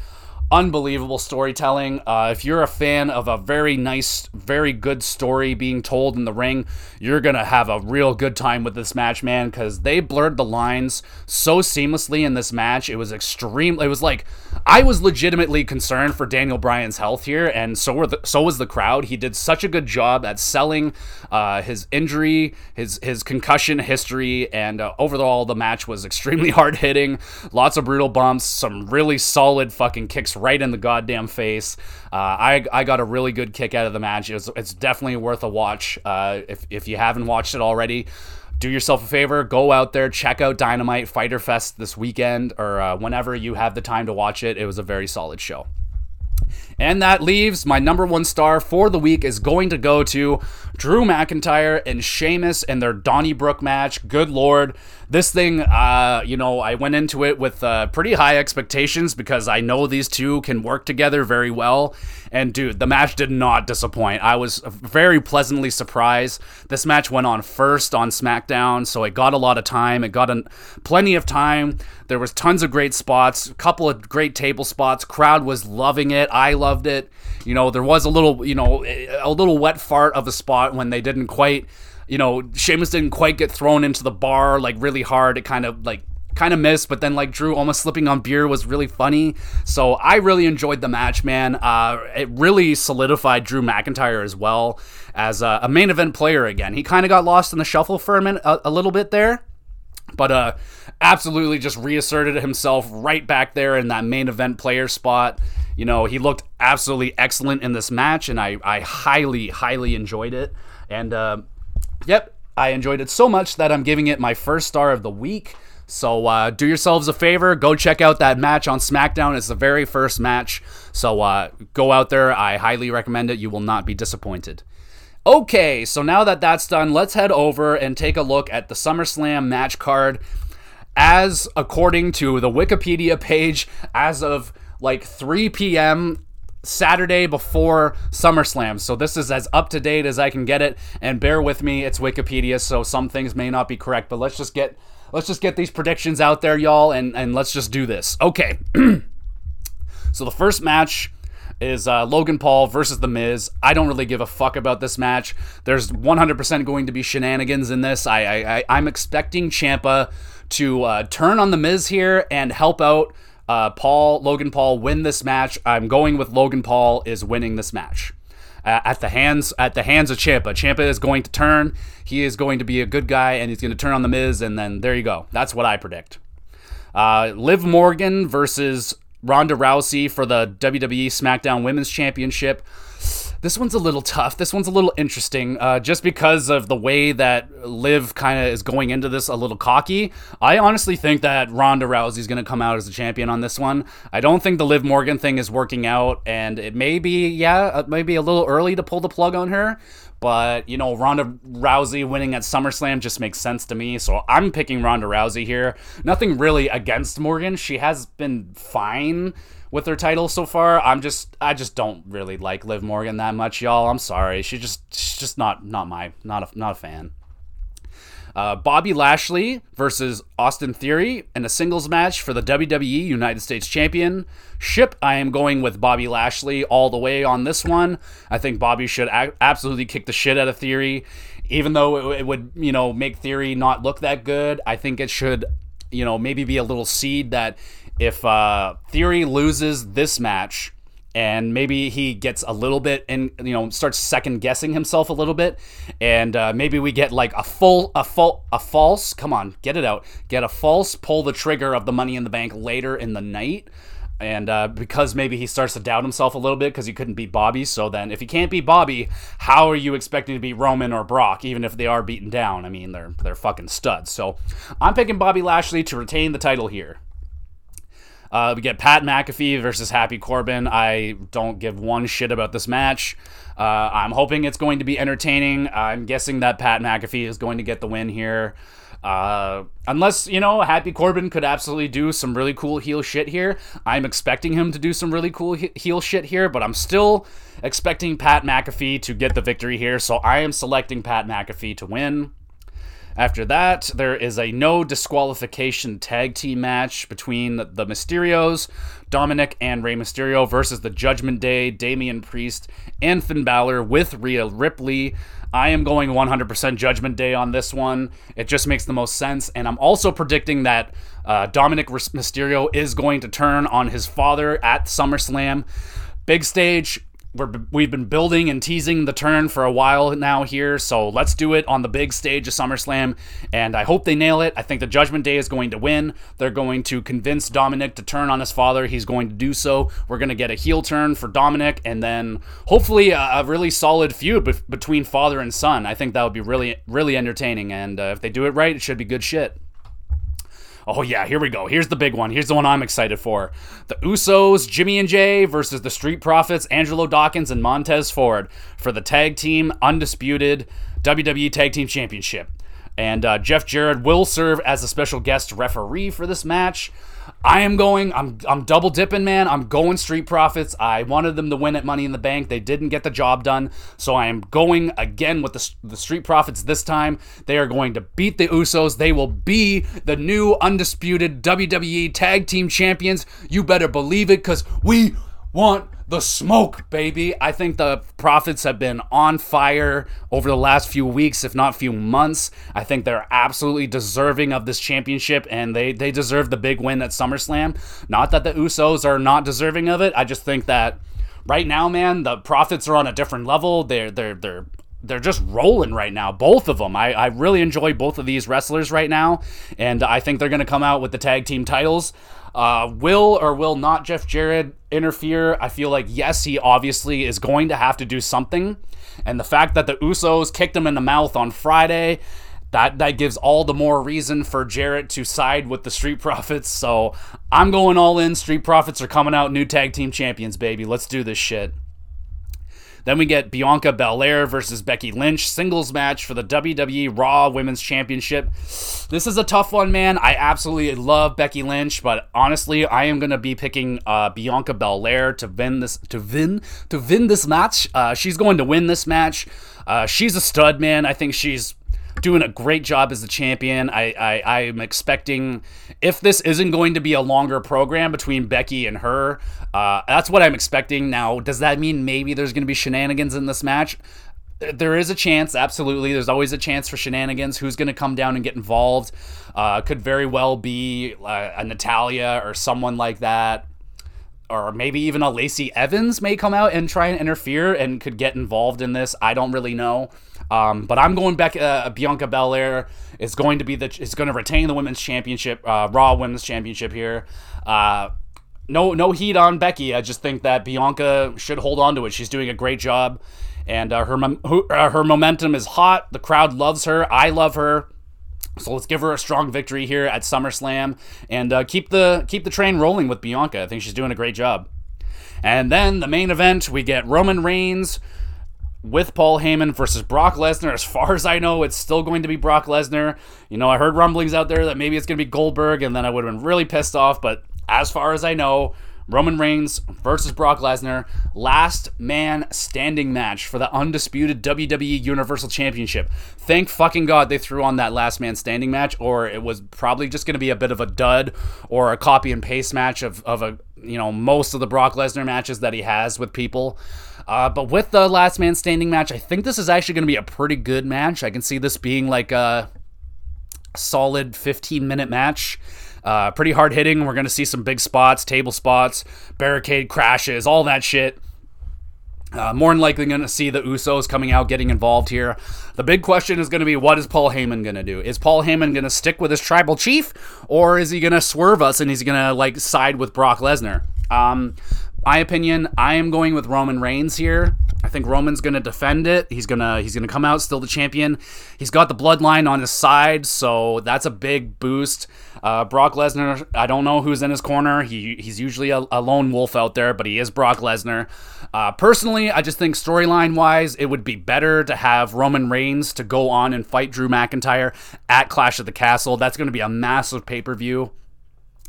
unbelievable storytelling. Uh, if you're a fan of a very nice, very good story being told in the ring, you're going to have a real good time with this match, man, because they blurred the lines so seamlessly in this match. It was extreme. It was like I was legitimately concerned for Daniel Bryan's health here, and so were the, so was the crowd. He did such a good job at selling uh, his injury, his his concussion history, and uh, overall the match was extremely hard hitting. Lots of brutal bumps, some really solid fucking kicks right in the goddamn face. Uh, I, I got a really good kick out of the match. It's, it's definitely worth a watch uh, if, if you haven't watched it already. Do yourself a favor, go out there, check out Dynamite Fyter Fest this weekend or uh, whenever you have the time to watch it. It was a very solid show. And that leaves my number one star for the week is going to go to Drew McIntyre and Sheamus and their Donnybrook match. Good lord, this thing, uh, you know, I went into it with uh, pretty high expectations because I know these two can work together very well. And dude, the match did not disappoint. I was very pleasantly surprised. This match went on first on SmackDown, so it got a lot of time. It got an, plenty of time. There was tons of great spots, a couple of great table spots. Crowd was loving it. I loved it. You know, there was a little, you know, a little wet fart of a spot when they didn't quite you know, Sheamus didn't quite get thrown into the bar like really hard. It kind of like kind of missed, but then like Drew almost slipping on beer was really funny. So I really enjoyed the match, man. Uh, it really solidified Drew McIntyre as well as a, a main event player again. He kind of got lost in the shuffle for a minute, a, a little bit there, but uh, absolutely just reasserted himself right back there in that main event player spot. You know, he looked absolutely excellent in this match, and I, I highly, highly enjoyed it. And uh, Yep, I enjoyed it so much that I'm giving it my first star of the week. So uh, do yourselves a favor, go check out that match on SmackDown. It's the very first match. So uh, go out there. I highly recommend it. You will not be disappointed. Okay, so now that that's done, let's head over and take a look at the SummerSlam match card. As according to the Wikipedia page, as of like 3 p.m Saturday before SummerSlam. So this is as up to date as I can get it. And bear with me, it's Wikipedia, so some things may not be correct. But let's just get let's just get these predictions out there, y'all, and and let's just do this. Okay. so the first match is uh, Logan Paul versus The Miz. I don't really give a fuck about this match. There's 100% going to be shenanigans in this. I, I, I I'm expecting Ciampa to uh, turn on The Miz here and help out uh, Paul Logan Paul win this match. I'm going with Logan Paul is winning this match. Uh, at the hands at the hands of Ciampa. Ciampa is going to turn. He is going to be a good guy, and he's going to turn on the Miz, and then there you go. That's what I predict. Uh, Liv Morgan versus Ronda Rousey for the WWE SmackDown Women's Championship. This one's a little tough. This one's a little interesting, uh, just because of the way that Liv kind of is going into this a little cocky. I honestly think that Ronda Rousey is going to come out as a champion on this one. I don't think the Liv Morgan thing is working out, and it may be, yeah, it may be a little early to pull the plug on her. But, you know, Ronda Rousey winning at SummerSlam just makes sense to me. So I'm picking Ronda Rousey here. Nothing really against Morgan. She has been fine with her title so far. I'm just I just don't really like Liv Morgan that much, y'all. I'm sorry. She just she's just not not my not a not a fan. Uh, Bobby Lashley versus Austin Theory in a singles match for the WWE United States Championship. I am going with Bobby Lashley all the way on this one. I think Bobby should a- absolutely kick the shit out of Theory, even though it, it would you know make Theory not look that good. I think it should you know maybe be a little seed that if uh, Theory loses this match and maybe he gets a little bit and you know starts second guessing himself a little bit and uh, maybe we get like a full a full a false come on get it out get a false pull the trigger of the money in the bank later in the night and uh, because maybe he starts to doubt himself a little bit because he couldn't beat Bobby. So then, if he can't beat Bobby, how are you expecting to beat Roman or Brock, even if they are beaten down? I mean, they're they're fucking studs. So I'm picking Bobby Lashley to retain the title here. Uh, we get Pat McAfee versus Happy Corbin. I don't give one shit about this match. Uh, I'm hoping it's going to be entertaining. I'm guessing that Pat McAfee is going to get the win here. Uh, unless, you know, Happy Corbin could absolutely do some really cool heel shit here. I'm expecting him to do some really cool heel shit here, but I'm still expecting Pat McAfee to get the victory here. So I am selecting Pat McAfee to win. After that, there is a no disqualification tag team match between the Mysterios, Dominik and Rey Mysterio versus the Judgment Day, Damian Priest, and Finn Balor with Rhea Ripley. I am going 100% Judgment Day on this one. It just makes the most sense. And I'm also predicting that uh, Dominik Mysterio is going to turn on his father at SummerSlam. Big stage, we're, we've been building and teasing the turn for a while now here, so let's do it on the big stage of SummerSlam, and I hope they nail it. I think the Judgment Day is going to win. They're going to convince Dominik to turn on his father. He's going to do so. We're going to get a heel turn for Dominik, and then hopefully a, a really solid feud be- between father and son. I think that would be really, really entertaining, and uh, if they do it right, it should be good shit. Oh, yeah, here we go. Here's the big one. Here's the one I'm excited for. The Usos, Jimmy and Jay versus the Street Profits, Angelo Dawkins and Montez Ford for the tag team undisputed WWE Tag Team Championship. And uh, Jeff Jarrett will serve as a special guest referee for this match. I am going. I'm I'm double dipping, man. I'm going Street Profits. I wanted them to win at Money in the Bank. They didn't get the job done, so I am going again with the the Street Profits this time. They are going to beat the Usos. They will be the new undisputed WWE Tag Team Champions. You better believe it, cause we want the smoke, baby. I think the Profits have been on fire over the last few weeks, if not few months. I think they're absolutely deserving of this championship, and they they deserve the big win at SummerSlam. Not that the Usos are not deserving of it. I just think that right now, man, the Profits are on a different level. They're they're they're they're just rolling right now, both of them. I, I really enjoy both of these wrestlers right now, and I think they're going to come out with the tag team titles. Uh, will or will not Jeff Jarrett interfere? I feel like, yes, he obviously is going to have to do something. And the fact that the Usos kicked him in the mouth on Friday, that, that gives all the more reason for Jarrett to side with the Street Profits. So I'm going all in. Street Profits are coming out new tag team champions, baby. Let's do this shit. Then we get Bianca Belair versus Becky Lynch singles match for the WWE Raw Women's Championship. This is a tough one, man. I absolutely love Becky Lynch, but honestly, I am gonna be picking uh, Bianca Belair to win this to win to win this match. Uh, she's going to win this match. Uh, she's a stud, man. I think she's doing a great job as the champion. I, I I'm expecting if this isn't going to be a longer program between Becky and her, uh, that's what I'm expecting. Now, does that mean maybe there's going to be shenanigans in this match? There is a chance, absolutely. There's always a chance for shenanigans. Who's going to come down and get involved? Uh, could very well be uh, a Natalya or someone like that or maybe even a Lacey Evans may come out and try and interfere and could get involved in this. I don't really know. Um, but I'm going back. Uh, Bianca Belair is going to be the is going to retain the women's championship, uh, Raw Women's Championship here. Uh, no, no heat on Becky. I just think that Bianca should hold on to it. She's doing a great job, and uh, her her, her momentum is hot. The crowd loves her. I love her. So let's give her a strong victory here at SummerSlam and uh, keep the keep the train rolling with Bianca. I think she's doing a great job. And then the main event, we get Roman Reigns with Paul Heyman versus Brock Lesnar. As far as I know, it's still going to be Brock Lesnar. You know, I heard rumblings out there that maybe it's going to be Goldberg, and then I would have been really pissed off. But as far as I know, Roman Reigns versus Brock Lesnar, last man standing match for the undisputed WWE Universal Championship. Thank fucking God they threw on that last man standing match, or it was probably just going to be a bit of a dud or a copy and paste match of, of a you know most of the Brock Lesnar matches that he has with people. Uh, but with the last man standing match, I think this is actually going to be a pretty good match. I can see this being like a solid 15 minute match. Uh, pretty hard hitting. We're going to see some big spots, table spots, barricade crashes, all that shit. Uh, more than likely going to see the Usos coming out, getting involved here. The big question is going to be what is Paul Heyman going to do? Is Paul Heyman going to stick with his tribal chief, or is he going to swerve us and he's going to like side with Brock Lesnar? Um, my opinion, I am going with Roman Reigns here. I think Roman's to defend it. He's to he's to come out still the champion. He's got the bloodline on his side, so that's a big boost. Uh, Brock Lesnar, I don't know who's in his corner. He he's usually a, a lone wolf out there, but he is Brock Lesnar. Uh, personally, I just think storyline wise, it would be better to have Roman Reigns to go on and fight Drew McIntyre at Clash of the Castle. That's to be a massive pay per view.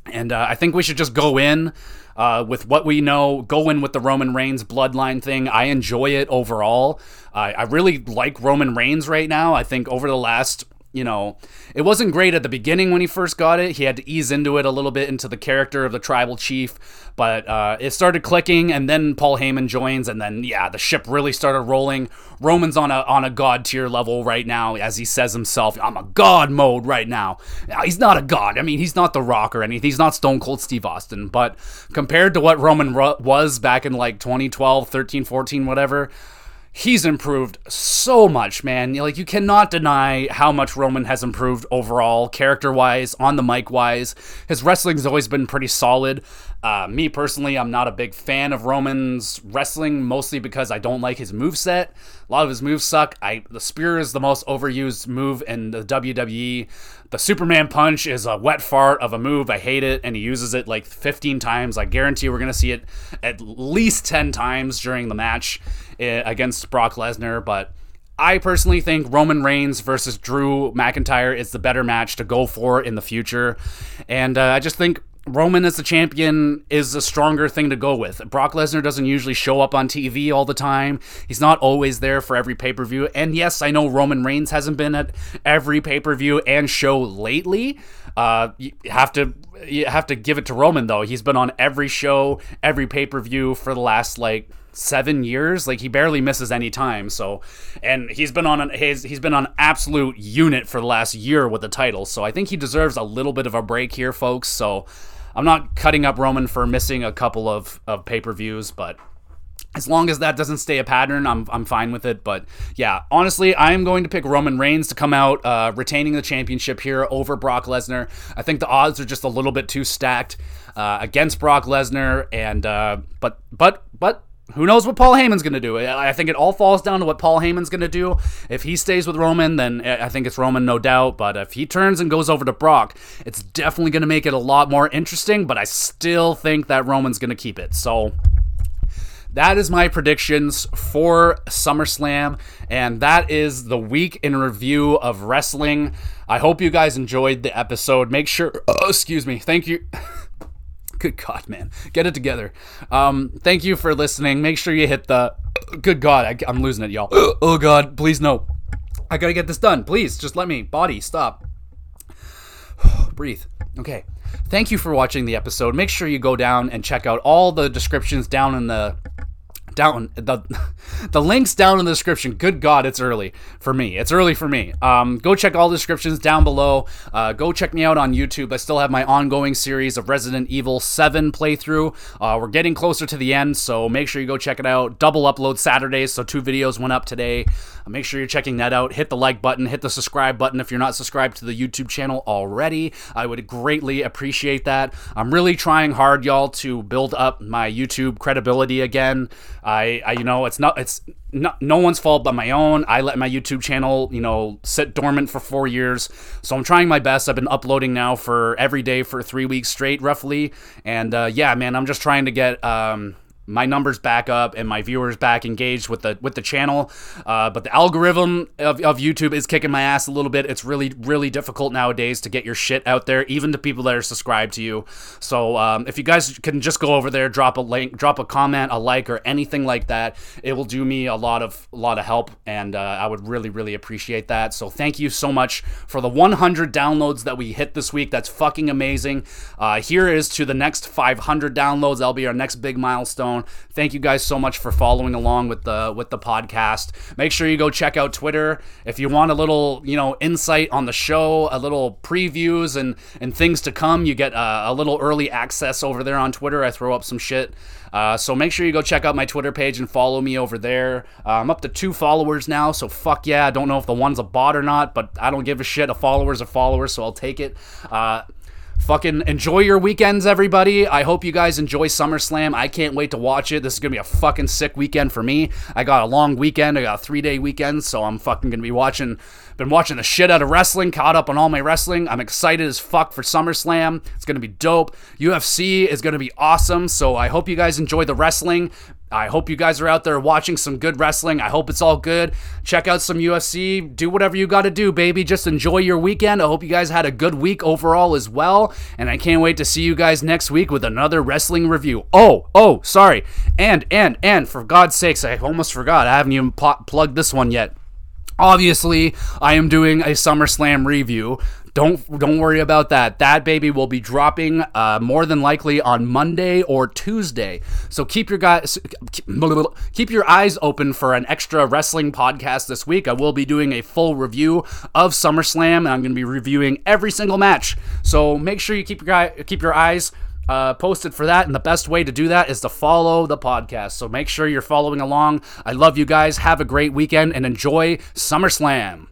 And uh, I think we should just go in uh, with what we know, go in with the Roman Reigns bloodline thing. I enjoy it overall. Uh, I really like Roman Reigns right now. I think over the last you know, it wasn't great at the beginning when he first got it. He had to ease into it a little bit into the character of the tribal chief, but uh, it started clicking, and then Paul Heyman joins, and then yeah, the ship really started rolling. Roman's on a on a god tier level right now, as he says himself. I'm a god mode right now. now. He's not a god. I mean, he's not the Rock or anything. He's not Stone Cold Steve Austin, but compared to what Roman was back in like 2012, 13, 14, whatever he's improved so much, man. Like you cannot deny how much Roman has improved overall, character wise, on the mic wise. His wrestling's always been pretty solid. Uh, me personally, I'm not a big fan of Roman's wrestling, mostly because I don't like his move set. A lot of his moves suck. I the spear is the most overused move in the WWE. The Superman punch is a wet fart of a move. I hate it, and he uses it like 15 times. I guarantee we're gonna see it at least 10 times during the match against Brock Lesnar. But I personally think Roman Reigns versus Drew McIntyre is the better match to go for in the future, and uh, I just think Roman as the champion is a stronger thing to go with. Brock Lesnar doesn't usually show up on TV all the time. He's not always there for every pay per view. And yes, I know Roman Reigns hasn't been at every pay per view and show lately. Uh, you have to you have to give it to Roman though. He's been on every show, every pay per view for the last like seven years. Like he barely misses any time. So, and he's been on an he's, he's been on absolute unit for the last year with the title. So I think he deserves a little bit of a break here, folks. So I'm not cutting up Roman for missing a couple of, of pay per views, but as long as that doesn't stay a pattern, I'm, I'm fine with it. But yeah, honestly, I am going to pick Roman Reigns to come out uh, retaining the championship here over Brock Lesnar. I think the odds are just a little bit too stacked uh, against Brock Lesnar, and uh, but but but who knows what Paul Heyman's going to do? I think it all falls down to what Paul Heyman's going to do. If he stays with Roman, then I think it's Roman, no doubt. But if he turns and goes over to Brock, it's definitely going to make it a lot more interesting. But I still think that Roman's going to keep it. So that is my predictions for SummerSlam, and that is the week in review of wrestling. I hope you guys enjoyed the episode. Make sure, oh, excuse me, thank you. Good God, man, get it together. Um, thank you for listening. Make sure you hit the. Good God, I, I'm losing it, y'all. Oh God, please no. I gotta get this done. Please, just let me. Body, stop. Breathe. Okay. Thank you for watching the episode. Make sure you go down and check out all the descriptions down in the down the the links down in the description. Good God, it's early for me. It's early for me. Um, go check all the descriptions down below. Uh, go check me out on YouTube. I still have my ongoing series of Resident Evil 7 playthrough. Uh, we're getting closer to the end, so make sure you go check it out. Double upload Saturdays, so two videos went up today. Make sure you're checking that out. Hit the like button, hit the subscribe button if you're not subscribed to the YouTube channel already. I would greatly appreciate that. I'm really trying hard, y'all, to build up my YouTube credibility again. I, I you know, it's not, it's not, no one's fault but my own. I let my YouTube channel, you know, sit dormant for four years. So I'm trying my best. I've been uploading now for every day for three weeks straight, roughly. And uh, yeah, man, I'm just trying to get, um, my numbers back up and my viewers back engaged with the with the channel. Uh, but the algorithm of, of YouTube is kicking my ass a little bit. It's really really difficult nowadays to get your shit out there, even to people that are subscribed to you. So um, if you guys can just go over there, drop a link, drop a comment, a like, or anything like that, it will do me a lot of a lot of help, and uh, I would really really appreciate that. So thank you so much for the 100 downloads that we hit this week. That's fucking amazing. Uh, here is to the next 500 downloads. That'll be our next big milestone. Thank you guys so much for following along with the with the podcast. Make sure you go check out Twitter if you want a little you know insight on the show, a little previews and and things to come. You get uh, a little early access over there on Twitter. I throw up some shit. Uh, so make sure you go check out my Twitter page and follow me over there. Uh, I'm up to two followers now, so fuck yeah. I don't know if the one's a bot or not, but I don't give a shit. A follower's a follower, so I'll take it. Uh, Fucking enjoy your weekends, everybody. I hope you guys enjoy SummerSlam. I can't wait to watch it. This is gonna be a fucking sick weekend for me. I got a long weekend. I got a three day weekend, so I'm fucking gonna be watching. Been watching the shit out of wrestling. Caught up on all my wrestling. I'm excited as fuck for SummerSlam. It's gonna be dope. UFC is gonna be awesome. So I hope you guys enjoy the wrestling. I hope you guys are out there watching some good wrestling. I hope it's all good. Check out some UFC. Do whatever you got to do, baby. Just enjoy your weekend. I hope you guys had a good week overall as well. And I can't wait to see you guys next week with another wrestling review. Oh, oh, sorry. And, and, and, for God's sakes, I almost forgot. I haven't even pl- plugged this one yet. Obviously, I am doing a SummerSlam review. Don't don't worry about that. That baby will be dropping uh, more than likely on Monday or Tuesday. So keep your guys keep your eyes open for an extra wrestling podcast this week. I will be doing a full review of SummerSlam, and I'm going to be reviewing every single match. So make sure you keep your guy keep your eyes uh, posted for that. And the best way to do that is to follow the podcast. So make sure you're following along. I love you guys. Have a great weekend and enjoy SummerSlam.